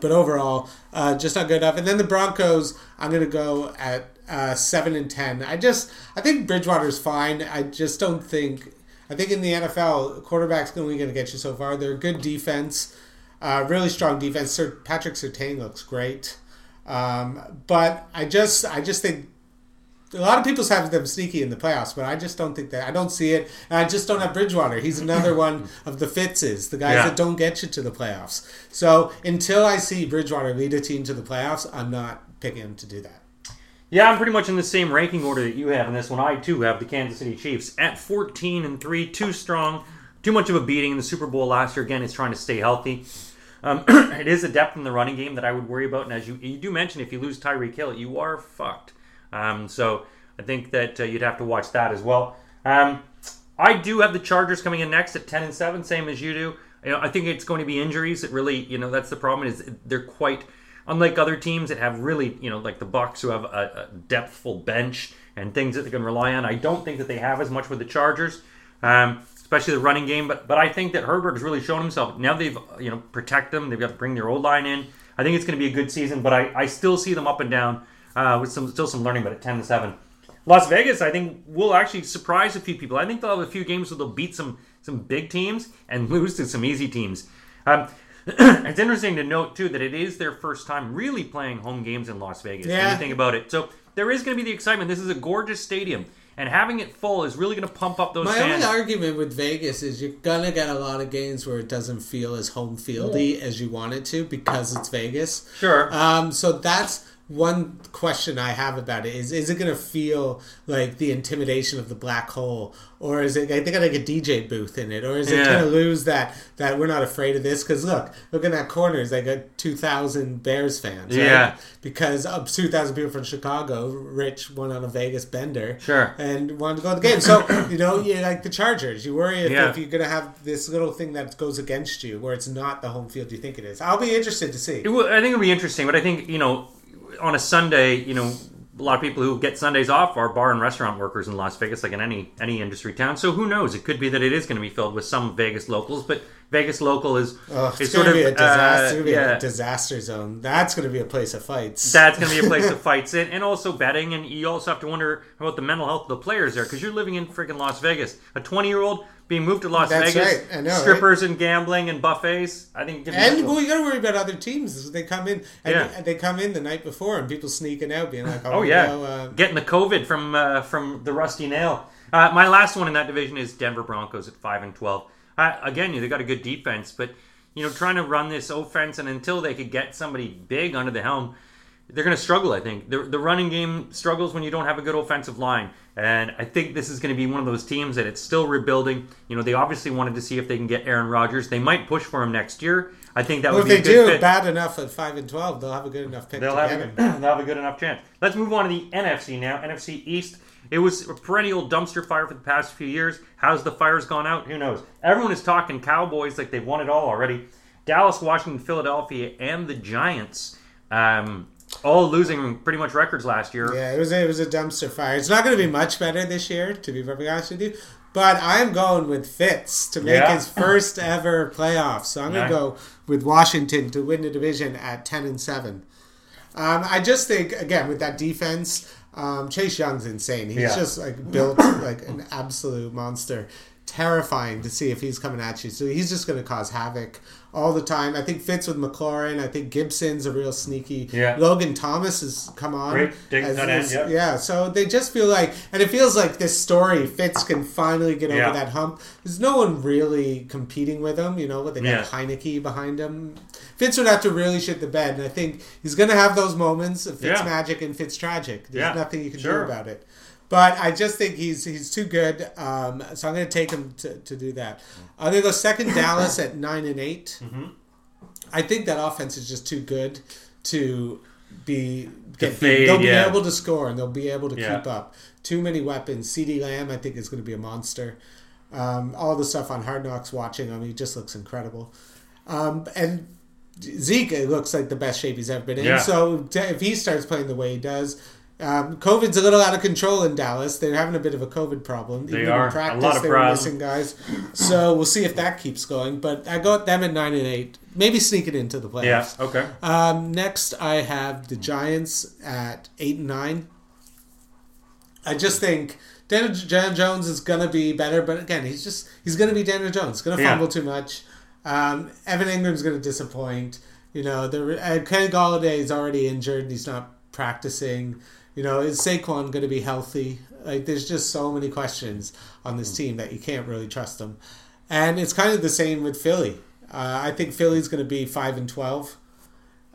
But overall, uh, just not good enough. And then the Broncos, I'm going to go at uh, seven and ten. I just, I think Bridgewater's fine. I just don't think. I think in the NFL, quarterbacks only going to get you so far. They're a good defense, uh, really strong defense. Sir Patrick Surtain looks great, um, but I just, I just think a lot of people have them sneaky in the playoffs, but I just don't think that. I don't see it, and I just don't have Bridgewater. He's another one of the Fitzes, the guys Yeah. that don't get you to the playoffs. So until I see Bridgewater lead a team to the playoffs, I'm not picking him to do that. Yeah, I'm pretty much in the same ranking order that you have in this one. I too have the Kansas City Chiefs at 14 and three, too strong, too much of a beating in the Super Bowl last year. Again, it's trying to stay healthy. Um, it is a depth in the running game that I would worry about. And as you you do mention, if you lose Tyreek Hill, you are fucked. Um, so I think that uh, you'd have to watch that as well. Um, I do have the Chargers coming in next at 10 and 7, same as you do. You know, I think it's going to be injuries. It really, you know, that's the problem is they're quite unlike other teams that have really, you know, like the Bucs who have a, a depthful bench and things that they can rely on. I don't think that they have as much with the Chargers, um, especially the running game. But but I think that Herbert has really shown himself. Now they've you know protect them. They've got to bring their old line in. I think it's going to be a good season. But I, I still see them up and down uh, with some still some learning. But at ten to seven. Las Vegas, I think, will actually surprise a few people. I think they'll have a few games where they'll beat some some big teams and lose to some easy teams. Um, it's interesting to note too that it is their first time really playing home games in Las Vegas. When Yeah. you think about it, so there is going to be the excitement. This is a gorgeous stadium, and having it full is really going to pump up those My fans. only argument with Vegas is you're gonna get a lot of games where it doesn't feel as home fieldy as you want it to because it's Vegas. Sure. Um, so that's one question I have about it is is it gonna feel like the intimidation of the black hole or is it they got like a DJ booth in it or is it Yeah. gonna lose that that we're not afraid of this because look look in that corner is like a two thousand Bears fans right? Yeah. because of two thousand people from Chicago Rich went on a Vegas bender Sure. and wanted to go to the game so you know you like the Chargers you worry if, Yeah. if you're gonna have this little thing that goes against you where it's not the home field you think it is I'll be interested to see It will, I think it'll be interesting, but I think you know, on a Sunday, you know, a lot of people who get Sundays off are bar and restaurant workers in Las Vegas, like in any any industry town. So who knows? It could be that it is going to be filled with some Vegas locals, but Vegas local is Oh, it's is sort of be a disaster. uh, yeah. a disaster zone. That's going to be a place of fights. That's going to be a place of fights in, and also betting. And you also have to wonder about the mental health of the players there because you're living in freaking Las Vegas. A 20 year old being moved to Las That's Vegas, right. Know, right? strippers and gambling and buffets. I think. it could be and well, you got to worry about other teams. They come in, and Yeah. they, come in the night before, and people sneaking out, being like, "Oh, Oh yeah, uh, getting the COVID from uh, from the rusty nail. Uh, my last one in that division is Denver Broncos at five and twelve. Uh, again, they got a good defense, but you know, trying to run this offense, and until they could get somebody big under the helm, they're going to struggle. I think the the running game struggles when you don't have a good offensive line, and I think this is going to be one of those teams that it's still rebuilding. You know, they obviously wanted to see if they can get Aaron Rodgers. They might push for him next year. I think that well, would if be they a good do fit. bad enough at five and twelve, they'll have a good enough pick They'll to have, get a, him. they'll have a good enough chance. Let's move on to the NFC now. NFC East. It was a perennial dumpster fire for the past few years. How's the fires gone out? Who knows? Everyone is talking Cowboys like they've won it all already. Dallas, Washington, Philadelphia, and the Giants, um, all losing pretty much records last year. Yeah, it was a, it was a dumpster fire. It's not going to be much better this year, to be perfectly honest with you. But I'm going with Fitz to make Yeah. his first ever playoffs. So I'm going to go with Washington to win the division at ten and seven. Um, I just think again with that defense, um, Chase Young's insane. He's Yeah. just like built like an absolute monster. Terrifying to see if he's coming at you. So he's just going to cause havoc all the time. I think Fitz with McLaurin. I think Gibson's a real sneaky. Yeah. Logan Thomas has come on. Great as- end, as- yeah. yeah, so they just feel like, and it feels like this story, Fitz can finally get over Yeah. that hump. There's no one really competing with him, you know, what they got Yeah. Heinicke behind him. Fitz would have to really shit the bed, and I think he's going to have those moments of Fitz magic and Fitz tragic. There's nothing you can sure. do about it. But I just think he's he's too good, um, so I'm going to take him to, to do that. I'm going to go second Dallas at nine and 8 Mm-hmm. I think that offense is just too good to be get fade. They'll be able to score and they'll be able to Yeah. keep up. Too many weapons. CeeDee Lamb, I think, is going to be a monster. Um, all the stuff on Hard Knocks, watching him, he just looks incredible. Um, and Zeke looks like the best shape he's ever been in. Yeah. So if he starts playing the way he does, um, COVID's a little out of control in Dallas. They're having a bit of a COVID problem. They Even are. In A lot of they were missing guys. So we'll see if that keeps going. But I got them at nine and eight, maybe sneak it into the Yeah. playoffs. Okay. Um, next, I have the Giants at eight and nine. I just think Daniel, Jones is gonna be better, but again, he's just he's gonna be Daniel Jones. Gonna Yeah. fumble too much. Um, Evan Engram's gonna disappoint. You know, the uh, Kenny Golladay is already injured. He's not practicing. You know, is Saquon gonna be healthy? Like, there's just so many questions on this team that you can't really trust them. And it's kind of the same with Philly. Uh, I think Philly's going to be five and twelve.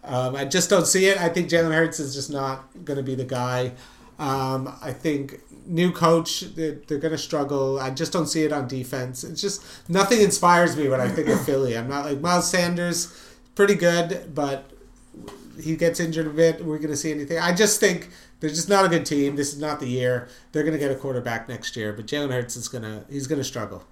Um, I just don't see it. I think Jalen Hurts is just not going to be the guy. Um, I think new coach they're, they're going to struggle. I just don't see it on defense. It's just nothing inspires me when I think of Philly. I'm not like Miles Sanders, pretty good, but he gets injured a bit. We're going to see anything. I just think they're just not a good team. This is not the year. They're going to get a quarterback next year, but Jalen Hurts is going to he's going to struggle.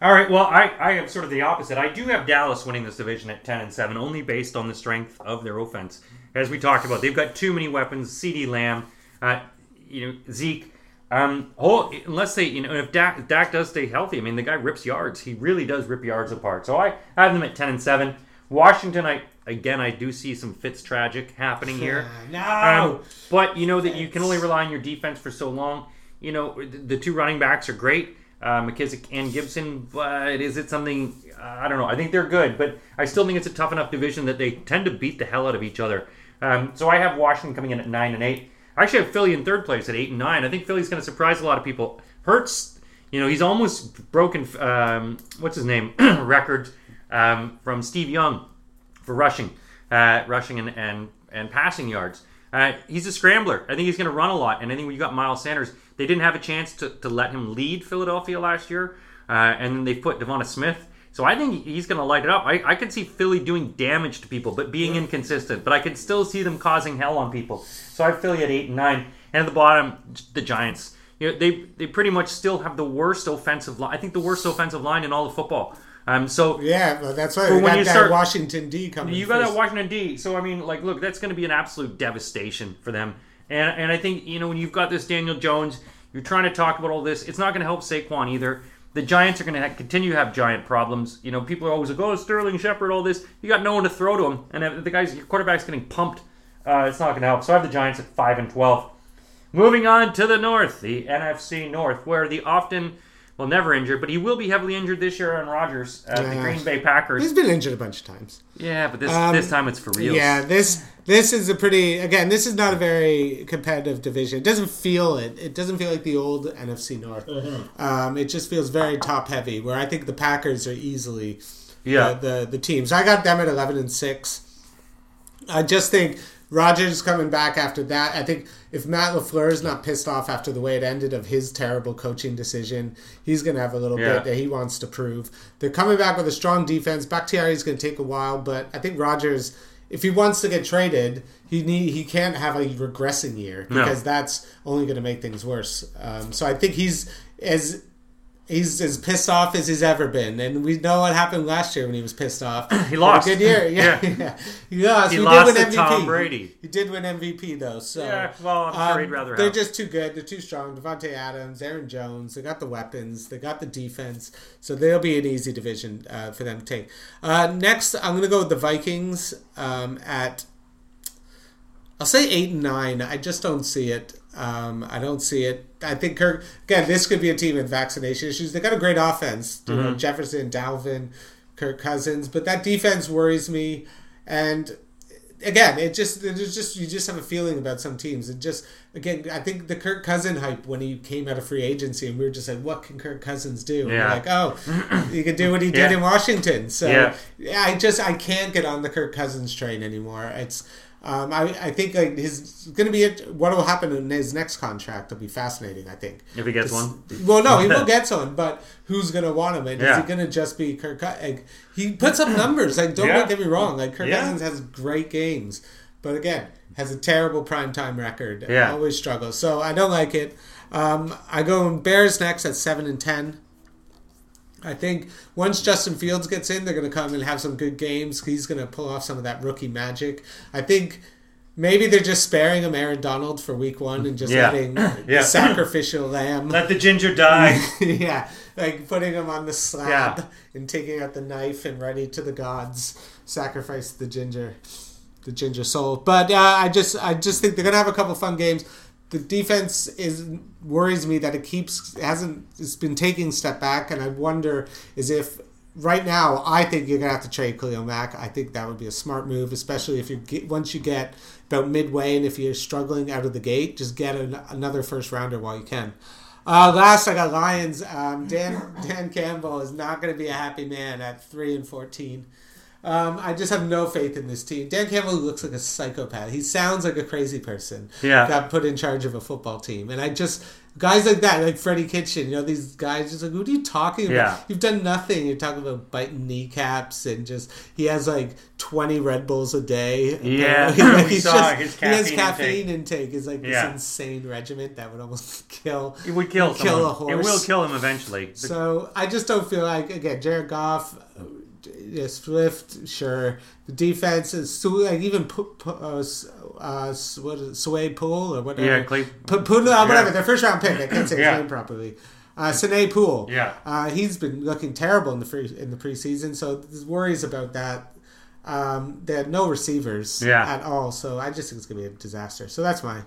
All right. Well, I, I am sort of the opposite. I do have Dallas winning this division at ten and seven, only based on the strength of their offense. As we talked about, they've got too many weapons. CeeDee Lamb, uh, you know Zeke. Um, whole, unless they, you know, if Dak, Dak does stay healthy, I mean, the guy rips yards. He really does rip yards apart. So I have them at ten and seven. Washington, I again, I do see some Fitz tragic happening here. No. Um, but you know that you can only rely on your defense for so long. You know the, the two running backs are great, uh, McKissic and Gibson. But is it something? Uh, I don't know. I think they're good, but I still think it's a tough enough division that they tend to beat the hell out of each other. Um, so I have Washington coming in at nine and eight. I actually have Philly in third place at eight and nine. I think Philly's going to surprise a lot of people. Hurts, you know, he's almost broken. Um, what's his name? record um, from Steve Young for rushing, uh, rushing and, and and passing yards. Uh, he's a scrambler. I think he's going to run a lot. And I think when you got Miles Sanders, they didn't have a chance to, to let him lead Philadelphia last year, uh, and then they put Devonta Smith. So I think he's going to light it up. I, I could see Philly doing damage to people, but being inconsistent. But I could still see them causing hell on people. So I have Philly at eight and nine, and at the bottom, the Giants. You know, they they pretty much still have the worst offensive line. I think the worst offensive line in all of football. Um, so Yeah, that's right. When got you that start- Washington D coming. you got first. that Washington D. So I mean, like, look, that's going to be an absolute devastation for them. And and I think you know when you've got this Daniel Jones, you're trying to talk about all this. It's not going to help Saquon either. The Giants are going to ha- continue to have giant problems. You know, people are always like, "Oh, Sterling Shepard, all this." You got no one to throw to him, and if the guys, your quarterback's getting pumped. Uh, it's not going to help. So I have the Giants at five and twelve. Moving on to the North, the NFC North, where the often, well, never injured, but he will be heavily injured this year. Aaron Rodgers, uh, the Green Bay Packers. He's been injured a bunch of times. Yeah, but this Um, this time it's for real. Yeah, this this is a pretty again. This is not a very competitive division. It doesn't feel it. It doesn't feel like the old NFC North. Um, it just feels very top heavy. Where I think the Packers are easily Yeah. the, the the teams. I got them at eleven and six. I just think Rodgers coming back after that. I think if Matt Lafleur is not pissed off after the way it ended of his terrible coaching decision, he's going to have a little Yeah. bit that he wants to prove. They're coming back with a strong defense. Bakhtiari is going to take a while, but I think Rodgers, if he wants to get traded, he need he can't have a regressing year No. because that's only going to make things worse. Um, so I think he's as he's as pissed off as he's ever been, and we know what happened last year when he was pissed off. He lost. Good year, yeah, Yeah. yeah. He lost. He We lost did win to MVP. Tom Brady. He did win MVP though, so Yeah, well, I'm sure he'd rather they're have. just too good. They're too strong. Davante Adams, Aaron Jones. They got the weapons. They got the defense. So they'll be an easy division uh, for them to take. Uh, next, I'm going to go with the Vikings um, at. I'll say eight and nine. I just don't see it. Um, I don't see it. I think Kirk again. This could be a team with vaccination issues. They got a great offense. Mm-hmm. know, Jefferson, Dalvin, Kirk Cousins, but that defense worries me. And again, it just there's just you just have a feeling about some teams. It just again, I think the Kirk Cousin hype when he came out of free agency, and we were just like, what can Kirk Cousins do? And Yeah. like, oh, he can do what he did Yeah. in Washington. So Yeah. yeah, I just I can't get on the Kirk Cousins train anymore. It's um, I, I think like his going to be it. What will happen in his next contract will be fascinating. I think If he gets one. Well, no, he will get some, but who's going to want him? And is he going to just be Kirk? Like, he puts up numbers. Like don't Yeah. get me wrong. Like Kirk Yeah. Cousins has great games, but again has a terrible primetime record. Yeah. always struggles. So I don't like it. Um, I go Bears next at seven and ten. I think once Justin Fields gets in, they're going to come and have some good games. He's going to pull off some of that rookie magic. I think maybe they're just sparing him Aaron Donald for week one and just Yeah. letting Yeah. the sacrificial lamb. Let the ginger die. yeah, like putting him on the slab Yeah. and taking out the knife and ready to the gods, sacrifice the ginger, the ginger soul. But uh, I just, I just think they're gonna have a couple fun games. The defense is worries me that it keeps hasn't it's been taking step back, and I wonder is if right now I think you're gonna have to trade Khalil Mack. I think that would be a smart move, especially if you get once you get about midway and if you're struggling out of the gate, just get an, another first rounder while you can. Uh, last, I got Lions. Um, Dan Dan Campbell is not going to be a happy man at three and fourteen. Um, I just have no faith in this team. Dan Campbell looks like a psychopath. He sounds like a crazy person. Yeah. got put in charge of a football team, and I just guys like that, like Freddie Kitchen. You know, these guys just like, what are you talking about? Yeah. You've done nothing. You're talking about biting kneecaps and just he has like twenty Red Bulls a day. Yeah, He's just- his he has caffeine caffeine intake. Is like Yeah. this insane regiment that would almost kill. It would kill kill someone. a horse. It will kill him eventually. So I just don't feel like again Jared Goff, yeah, Swift, sure. The defense is so like even Pu- Pu- uh, uh, what is it, Sway Pool or whatever. Yeah, Clay- P- Pool, uh, whatever. Yeah. Their first round pick. I can't say his Yeah. name properly. Uh, Sine Pool. Yeah. Uh, he's been looking terrible in the free, in the preseason. So there's worries about that. Um, they had no receivers Yeah. at all. So I just think it's gonna be a disaster. So that's my.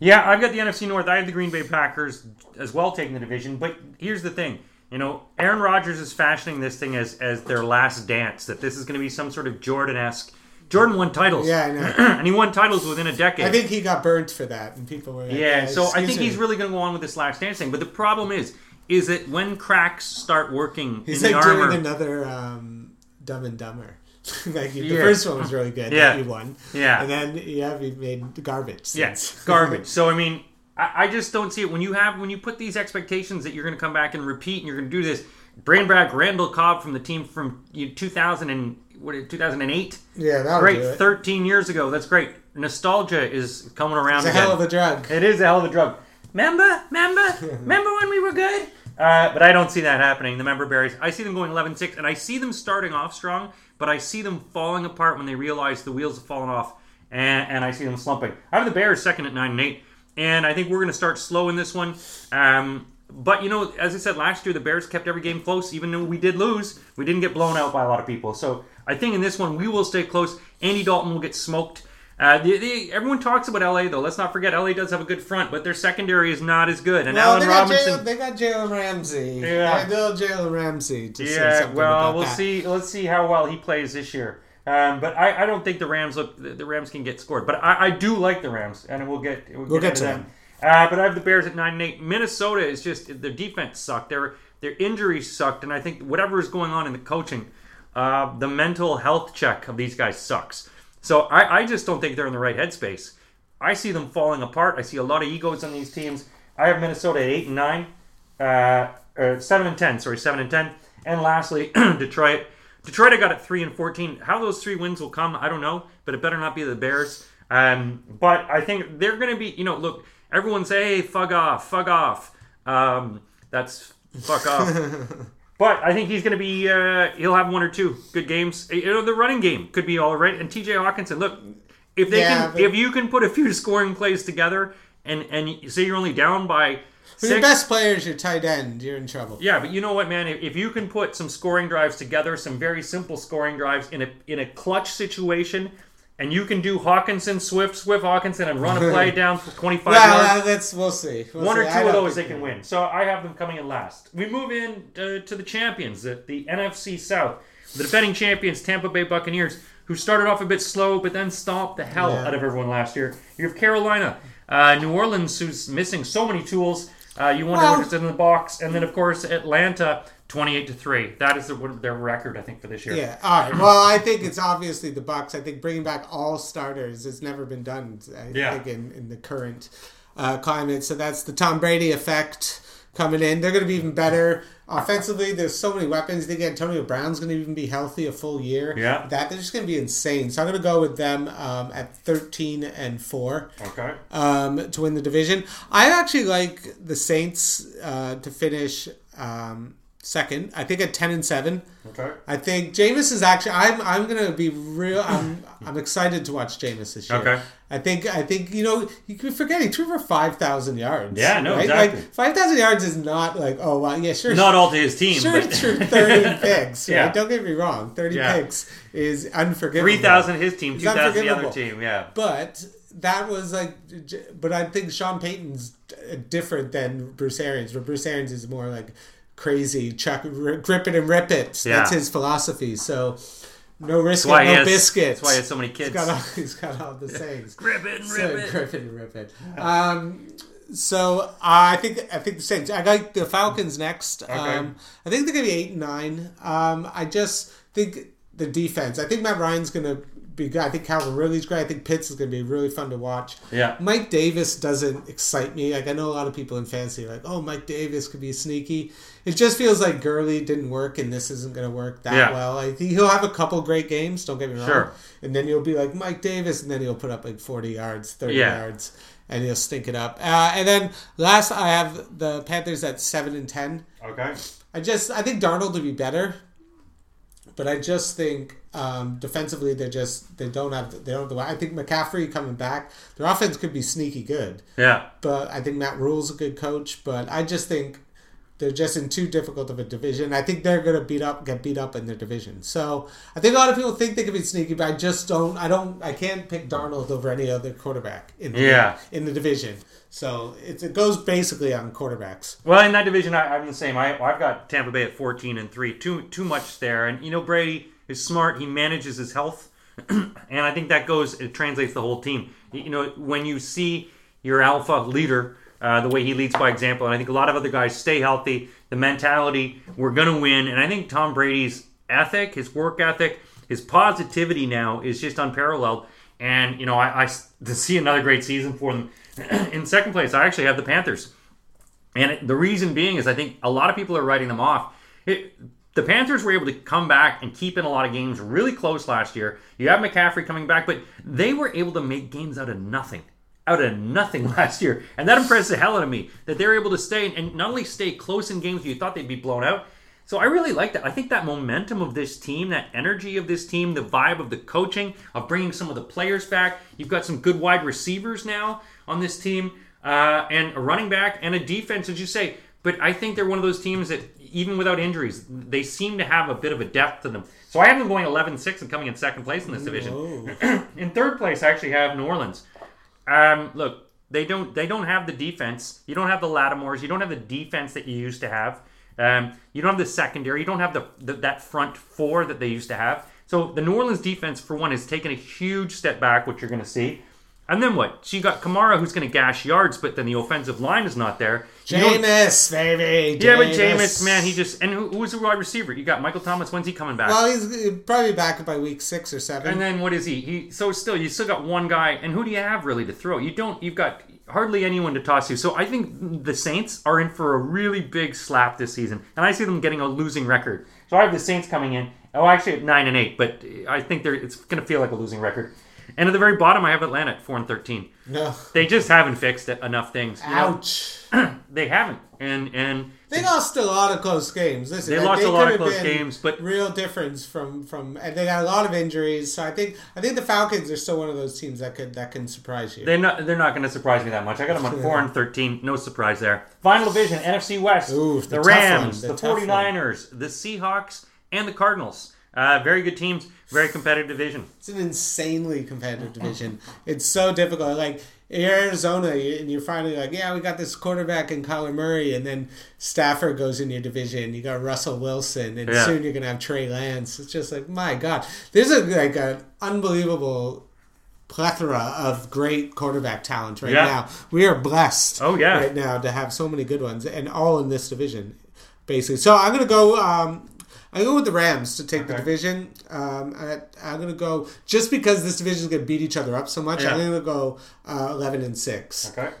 Yeah, I've got the NFC North. I have the Green Bay Packers as well taking the division. But here's the thing. You know, Aaron Rodgers is fashioning this thing as as their last dance. That this is going to be some sort of Jordan-esque. Jordan won titles. Yeah, I know. and he won titles within a decade. I think he got burnt for that, and people were like, Yeah, so I think me. he's really going to go on with this last dance thing. But the problem is, is that when cracks start working He's in like the armor, doing another um, Dumb and Dumber. like the Yeah. first one was really good. Yeah. you won. Yeah. and then yeah, he made garbage. Yes, garbage. So I mean, I, I just don't see it when you have when you put these expectations that you're going to come back and repeat and you're going to do this. Bring back Randall Cobb from the team from you know, 2000 and what 2008. yeah, that Great, Do it. 13 years ago. That's great. Nostalgia is coming around It's a again. hell of a drug. It is a hell of a drug. Remember, remember, remember when we were good? Uh, but I don't see that happening. The member berries. I see them going 11-6, and I see them starting off strong, but I see them falling apart when they realize the wheels have fallen off, and, and I see them slumping. I have the Bears second at nine and eight, and I think we're going to start slow in this one. Um, but you know, as I said last year, the Bears kept every game close, even though we did lose. We didn't get blown out by a lot of people. So I think in this one we will stay close. Andy Dalton will get smoked. Uh, the, the, everyone talks about LA though. Let's not forget LA does have a good front, but their secondary is not as good. And Well, Allen they got, Robinson. Jalen, they got Jalen Ramsey. Yeah. Yeah, little Jalen Ramsey. Yeah, something well, we'll that. see. Let's see how well he plays this year. Um, but I, I don't think the Rams look. The, the Rams can get scored. But I, I do like the Rams, and we'll get we'll, We'll get into to them. Uh, but I have the Bears at nine and eight. Minnesota is just their defense sucked. Their their injuries sucked, and I think whatever is going on in the coaching, uh, the mental health check of these guys sucks. So I, I just don't think they're in the right headspace. I see them falling apart. I see a lot of egos on these teams. I have Minnesota at eight and nine, uh, or seven and ten. Sorry, seven and ten. And lastly, Detroit. Detroit, I got at three and fourteen. How those three wins will come, I don't know, but it better not be the Bears. Um, but I think they're going to be. You know, look, everyone say, "Hey, fuck off, fuck off." Um, that's fuck off. But I think he's going to be. Uh, he'll have one or two good games. You know, the running game could be all right. And T.J. Hockenson, look, if they Yeah, can, but- if you can put a few scoring plays together, and and say you're only down by For your best players, your tight end, you're in trouble. yeah, but you know what, man? If, if you can put some scoring drives together, some very simple scoring drives in a in a clutch situation, and you can do Hockenson, Swift, Swift, Hockenson, and run a play down for 25 Well, yards. that's we'll see. We'll One or two of those they can win. So I have them coming in last. We move in uh, to the champions, the, the NFC South. The defending champions, Tampa Bay Buccaneers, who started off a bit slow but then stomped the hell Yeah. out of everyone last year. You have Carolina, uh, New Orleans, who's missing so many tools. Uh, you wonder Well- what's in the box. And then, of course, Atlanta, 28 to 3. That is their, their record, I think, for this year. Yeah. All right. Well, I think it's obviously the Bucs. I think bringing back all starters has never been done. I Yeah. think in, in the current uh, climate. So that's the Tom Brady effect coming in. They're going to be even better offensively. There's so many weapons. They get Antonio Brown's going to even be healthy a full year. Yeah. That they're just going to be insane. So I'm going to go with them um, at 13 and four Okay. um, to win the division. I actually like the Saints uh, to finish um, second. I think at ten and seven. Okay. I think Jameis is actually. I'm. I'm gonna be real. I'm. I'm excited to watch Jameis this year. Okay. I think. I think you know. You can forget he threw for five thousand yards. Yeah, no, right? exactly. Like five thousand yards is not like oh wow yeah sure Not all to his team, sure but threw thirty picks. Yeah. Don't get me wrong. Thirty Yeah. picks is unforgivable. three thousand his team, two thousand the other team. Yeah. But that was like, but I think Sean Payton's different than Bruce Arians. Where Bruce Arians is more like crazy, chuck, grip it and rip it. Yeah. That's his philosophy. So no risk it, no has. biscuits. That's why he has so many he's kids. got all, he's got all the sayings. Grip it and So, rip it. grip it and rip it. Um, so I think I think the Saints. I got the Falcons next. Um, I think they're gonna be eight and nine. Um, I just think the defense. I think Matt Ryan's gonna be good. I think Calvin Ridley's great. I think Pitts is gonna be really fun to watch. Yeah. Mike Davis doesn't excite me. Like I know a lot of people in fantasy are like, oh, Mike Davis could be sneaky. It just feels like Gurley didn't work, and this isn't going to work that Yeah. well. I think he'll have a couple great games. Don't get me wrong. Sure. And then you'll be like Mike Davis, and then he'll put up like forty yards, thirty Yeah. yards, and he'll stink it up. Uh, and then last, I have the Panthers at seven and ten. Okay. I just I think Darnold would be better, but I just think um, defensively they just they don't have they don't have the way I think McCaffrey coming back, their offense could be sneaky good, Yeah. but I think Matt Rhule's a good coach, but I just think they're just in too difficult of a division. I think they're gonna beat up get beat up in their division. So I think a lot of people think they could be sneaky, but I just don't. I don't. I can't pick Darnold over any other quarterback in the, Yeah. in the division. So it's, it goes basically on quarterbacks. Well, in that division, I, I'm the same. I, I've got Tampa Bay at 14 and three. Too too much there. And you know, Brady is smart. He manages his health, and I think that goes. It translates the whole team. You know, when you see your alpha leader. Uh, the way he leads by example, and I think a lot of other guys stay healthy. The mentality, we're to win, and I think Tom Brady's ethic, his work ethic, his positivity now is just unparalleled. And you know, I, I to see another great season for them. In second place, I actually have the Panthers. And the reason being is I think a lot of people are writing them off. It, the Panthers were able to come back and keep in a lot of games really close last year. You have McCaffrey coming back, but they were able to make games out of nothing. Out of nothing last year. And that impressed the hell out of me that they were able to stay and not only stay close in games you thought they'd be blown out. So I really like that. I think that momentum of this team, that energy of this team, the vibe of the coaching, of bringing some of the players back. You've got some good wide receivers now on this team uh, and a running back and a defense, as you say. But I think they're one of those teams that, even without injuries, they seem to have a bit of a depth to them. So I have them going 11 6 and coming in second place in this division. in third place, I actually have New Orleans. Um, look, they don't they don't have the defense. You don't have the Lattimores. You don't have the defense that you used to have. Um, you don't have the secondary. You don't have the, the that front four that they used to have. So the New Orleans defense, for one, has taken a huge step back, which you're going to see. And then what? So you got Kamara, who's going to gash yards, but then the offensive line is not there. You Jameis, baby. yeah, but Jameis, man, he just and who, who's the wide receiver? You got Michael Thomas. When's he coming back? Well, he's probably back by week six or seven. And then what is he? He so still you still got one guy, and who do you have really to throw? You don't. You've got hardly anyone to toss to. So I think the Saints are in for a really big slap this season, and I see them getting a losing record. So I have the Saints coming in. Oh, actually at nine and eight, but I think they're it's going to feel like a losing record. And at the very bottom, I have Atlanta at four and thirteen. no. They just haven't fixed it, enough things. You Ouch. they haven't, and and They lost a lot of close games. Listen, They lost a lot of close games, but- real difference from from and they got a lot of injuries. So I think I think the Falcons are still one of those teams that could that can surprise you. They're not. They're not going to surprise me that much. I got them on four and thirteen. No surprise there. Final division: NFC West. Ooh, the, the Rams, one, the the tough 49ers, the Seahawks, and the Cardinals. Uh, very good teams. Very competitive division. It's an insanely competitive division. It's so difficult. Like Arizona, and you're finally like, yeah, we got this quarterback in Kyler Murray, and then Stafford goes in your division. You got Russell Wilson, and Yeah. soon you're gonna have Trey Lance. It's just like, my God, there's a like an unbelievable plethora of great quarterback talent right Yeah. now. We are blessed. Oh, yeah. right now to have so many good ones, and all in this division, basically. So I'm gonna go. Um, I go with the Rams to take the division. Um, I, I'm gonna go just because this division is gonna beat each other up so much. I'm gonna go uh, 11 and six Okay.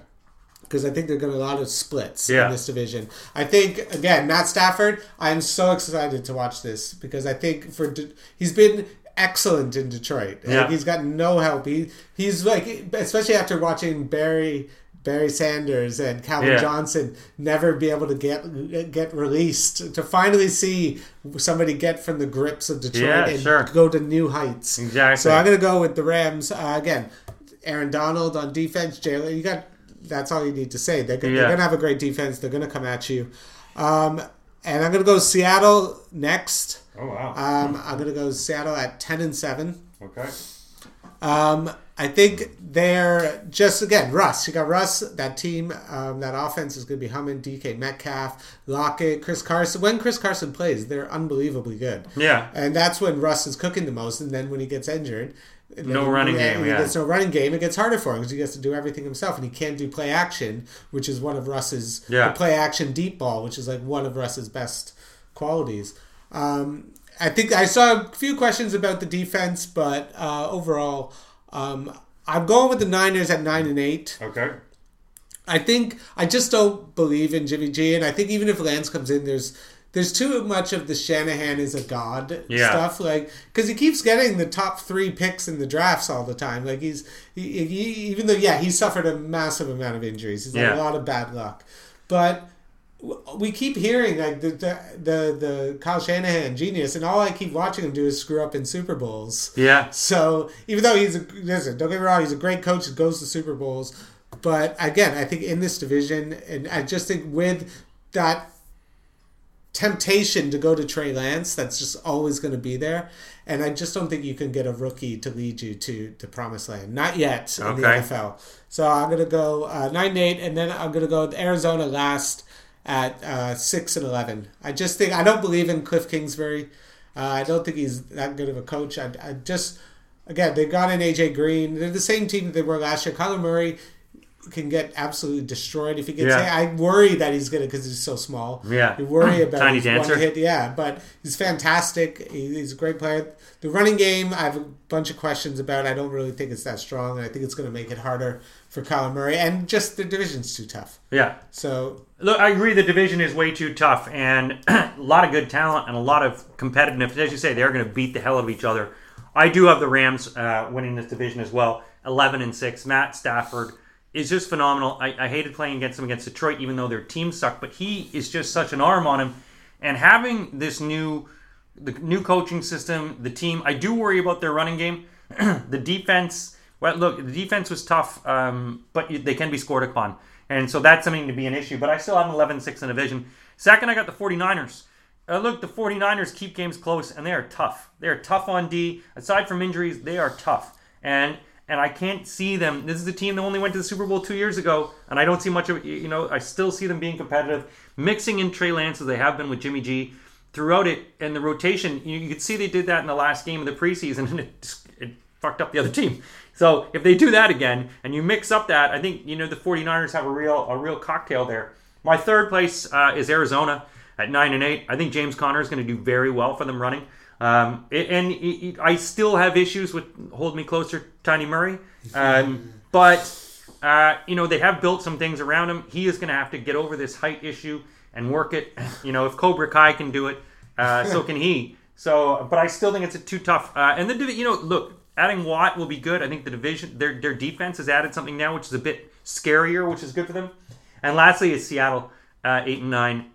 because I think they're gonna a lot of splits Yeah. in this division. I think again, Matt Stafford. I'm so excited to watch this because I think for De- he's been excellent in Detroit. Yeah. Like, he's got no help. He he's like especially after watching Barry Barry Sanders and Calvin Yeah. Johnson never be able to get get released to finally see somebody get from the grips of Detroit Yeah, and sure. go to new heights. Exactly. So I'm gonna go with the Rams uh, again. Aaron Donald on defense, Jalen. You got that's all you need to say. They're, Yeah. they're gonna have a great defense. They're gonna come at you. Um, and I'm gonna go Seattle next. Oh wow. Um, I'm gonna go Seattle at ten and seven. okay. Um, I think they're just again Russ. You got Russ. That team, um, that offense is going to be humming. DK Metcalf, Lockett, Chris Carson. When Chris Carson plays, they're unbelievably good. Yeah. and that's when Russ is cooking the most. And then when he gets injured, No running yeah, game, He yeah. gets no running game. It gets harder for him because he gets to do everything himself, and he can't do play action, which is one of Russ's Yeah. the play action deep ball, which is like one of Russ's best qualities. Um, I think I saw a few questions about the defense, but uh, overall, um, I'm going with the Niners at nine and eight. Okay. I think I just don't believe in Jimmy G, and I think even if Lance comes in, there's there's too much of the Shanahan is a god Yeah. stuff, like because he keeps getting the top three picks in the drafts all the time. Like he's he, he, even though yeah he suffered a massive amount of injuries, he's had Yeah. a lot of bad luck, but we keep hearing like the, the the the Kyle Shanahan genius, and all I keep watching him do is screw up in Super Bowls. Yeah. So even though he's a listen, don't get me wrong, he's a great coach that goes to Super Bowls. But again, I think in this division, and I just think with that temptation to go to Trey Lance, that's just always going to be there. And I just don't think you can get a rookie to lead you to the promised land. Not yet in the NFL. So I'm going to go uh, nine eight, and then I'm going to go with Arizona last at uh, 6 and 11. I just think, I don't believe in Cliff Kingsbury. Uh, I don't think he's that good of a coach. I, I just, again, they got in AJ Green. They're the same team that they were last year. Kyler Murray can get absolutely destroyed if he gets Yeah. hit. I worry that he's gonna because he's so small. Yeah. you worry about Tiny dancer. one hit. Yeah, but he's fantastic. He- He's a great player. The running game, I have a bunch of questions about. I don't really think it's that strong, and I think it's going to make it harder for Kyler Murray. And just the division's too tough. Yeah. So Look, I agree. The division is way too tough, and a lot of good talent and a lot of competitiveness. As you say, they're going to beat the hell out of each other. I do have the Rams uh, winning this division as well, eleven and six. Matt Stafford is just phenomenal. I, I hated playing against him against Detroit, even though their team sucked. But he is just such an arm on him, and having this new, the new coaching system, the team. I do worry about their running game, the defense. Well, look, the defense was tough, um, but they can be scored upon. And so that's something to be an issue. But I still have an 11 6 in division. Second, I got the 49ers. Uh, look, the 49ers keep games close, and they are tough. They are tough on D. Aside from injuries, they are tough. And and I can't see them. This is a team that only went to the Super Bowl two years ago, and I don't see much of it. you know. I still see them being competitive, mixing in Trey Lance as they have been with Jimmy G throughout it. And the rotation, you, you could see they did that in the last game of the preseason, and it, it fucked up the other team. So if they do that again, and you mix up that, I think you know the 49ers have a real a real cocktail there. My third place uh, is Arizona at nine and eight. I think James Conner is going to do very well for them running. Um, it- and I still have issues with hold me closer, Tiny Murray. Um, but uh, you know they have built some things around him. He is going to have to get over this height issue and work it. You know if Cobra Kai can do it, uh, so can he. So, but I still think it's a too tough. Uh, and then you know, look, adding Watt will be good. I think the division, their their defense has added something now, which is a bit scarier, which is good for them. And lastly, is Seattle uh, eight and nine.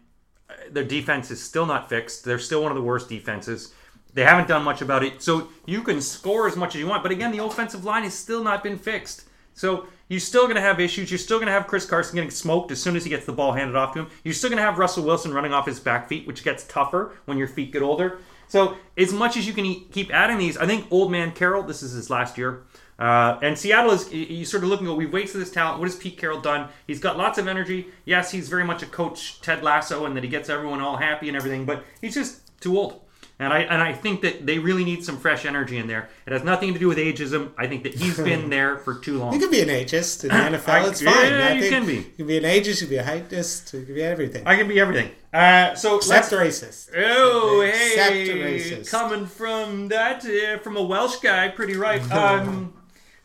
Uh, Their defense is still not fixed. They're still one of the worst defenses. They haven't done much about it. So you can score as much as you want, but again, the offensive line has still not been fixed. So you're still going to have issues. You're still going to have Chris Carson getting smoked as soon as he gets the ball handed off to him. You're still going to have Russell Wilson running off his back feet, which gets tougher when your feet get older. So as much as you can keep adding these, I think Old Man Carroll, this is his last year. Uh, and Seattle is, you- sort of looking at, we've wasted this talent. What has Pete Carroll done? He's got lots of energy. Yes, he's very much a coach, Ted Lasso, and that he gets everyone all happy and everything, but he's just too old. And I and I think that they really need some fresh energy in there. It has nothing to do with ageism. I think that he's been there for too long. you can be an ageist in the NFL. I- it's fine. yeah, I you can be. You can be an ageist. You can be a heightist. You can be everything. I can be everything. Uh, so Except racist. Oh, Except hey, racist. coming from that uh, from a Welsh guy, pretty right. Um,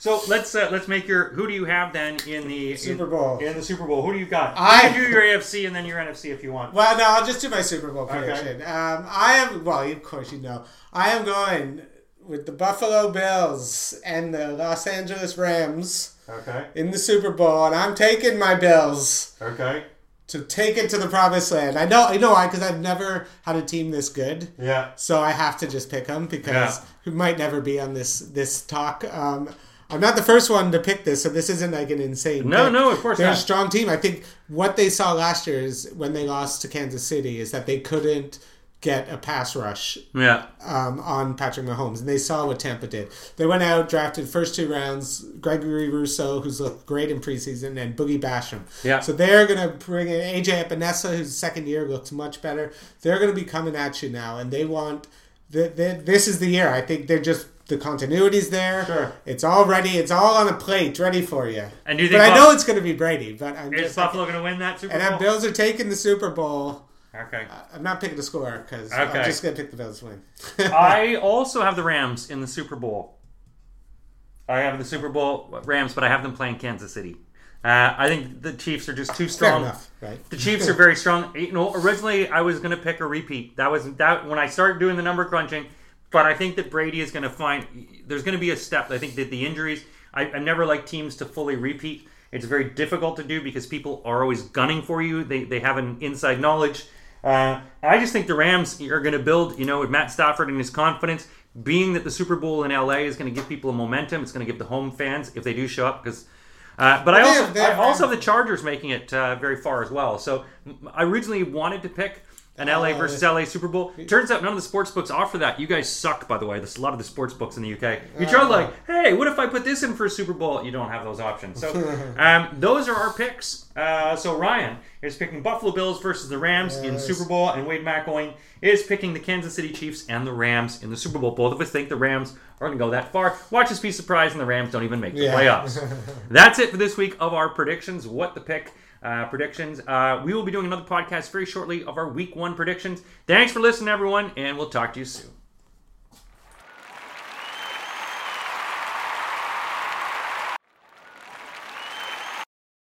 so let's uh, let's make your. Who do you have then in the Super Bowl. In the Super Bowl, who do you got? I- you can do your AFC and then your NFC if you want. Well, no, I'll just do my Super Bowl prediction. Um, I am, well, of course you know, I am going with the Buffalo Bills and the Los Angeles Rams Okay. in the Super Bowl, and I'm taking my Bills Okay. to take it to the promised land. I know, I know why, because I've never had a team this good. Yeah. So I have to just pick them because Yeah. we might never be on this this talk. Um, I'm not the first one to pick this, so this isn't like an insane. No, pick. no, of course They're not. a strong team. I think what they saw last year is when they lost to Kansas City is that they couldn't get a pass rush Yeah. um, on Patrick Mahomes, and they saw what Tampa did. They went out, drafted first two rounds, Gregory Rousseau, who's looked great in preseason, and Boogie Basham. Yeah. So they're going to bring in AJ Epenesa, whose second year looks much better. They're going to be coming at you now, and they want. The, the, this is the year. I think they're just the continuity's there. Sure. It's all ready. It's all on a plate, ready for you. And do you think but think I know it's going to be Brady. But I'm Is just Buffalo going to win that Super and Bowl? then Bills are taking the Super Bowl. Okay. I'm not picking the score because Okay. I'm just going to pick the Bills to win. I also have the Rams in the Super Bowl. I have the Super Bowl Rams, but I have them playing Kansas City. Uh, I think the Chiefs are just too Fair strong. enough, right? The Chiefs are very strong. You know, originally I was going to pick a repeat. That was that when I started doing the number crunching. But I think that Brady is going to find there's going to be a step. I think that the injuries. I, I never like teams to fully repeat. It's very difficult to do because people are always gunning for you. They they have an inside knowledge. Uh, I just think the Rams are going to build. You know, with Matt Stafford and his confidence, being that the Super Bowl in LA is going to give people a momentum. It's going to give the home fans if they do show up because. Uh, but I They also have- I also have the Chargers making it uh, very far as well. So I originally wanted to pick an LA Uh, versus LA Super Bowl. Turns out none of the sports books offer that. You guys suck, by the way. There's a lot of the sports books in the UK. You try like, hey, what if I put this in for a Super Bowl? You don't have those options. So um, those are our picks. Uh, so Ryan is picking Buffalo Bills versus the Rams in Super Bowl, and Wade McElwain is picking the Kansas City Chiefs and the Rams in the Super Bowl. Both of us think the Rams are going to go that far. Watch us be surprised, and the Rams don't even make the Yeah. playoffs. That's it for this week of our predictions. What the pick uh, predictions. Uh, we will be doing another podcast very shortly of our week one predictions. Thanks for listening, everyone, and we'll talk to you soon.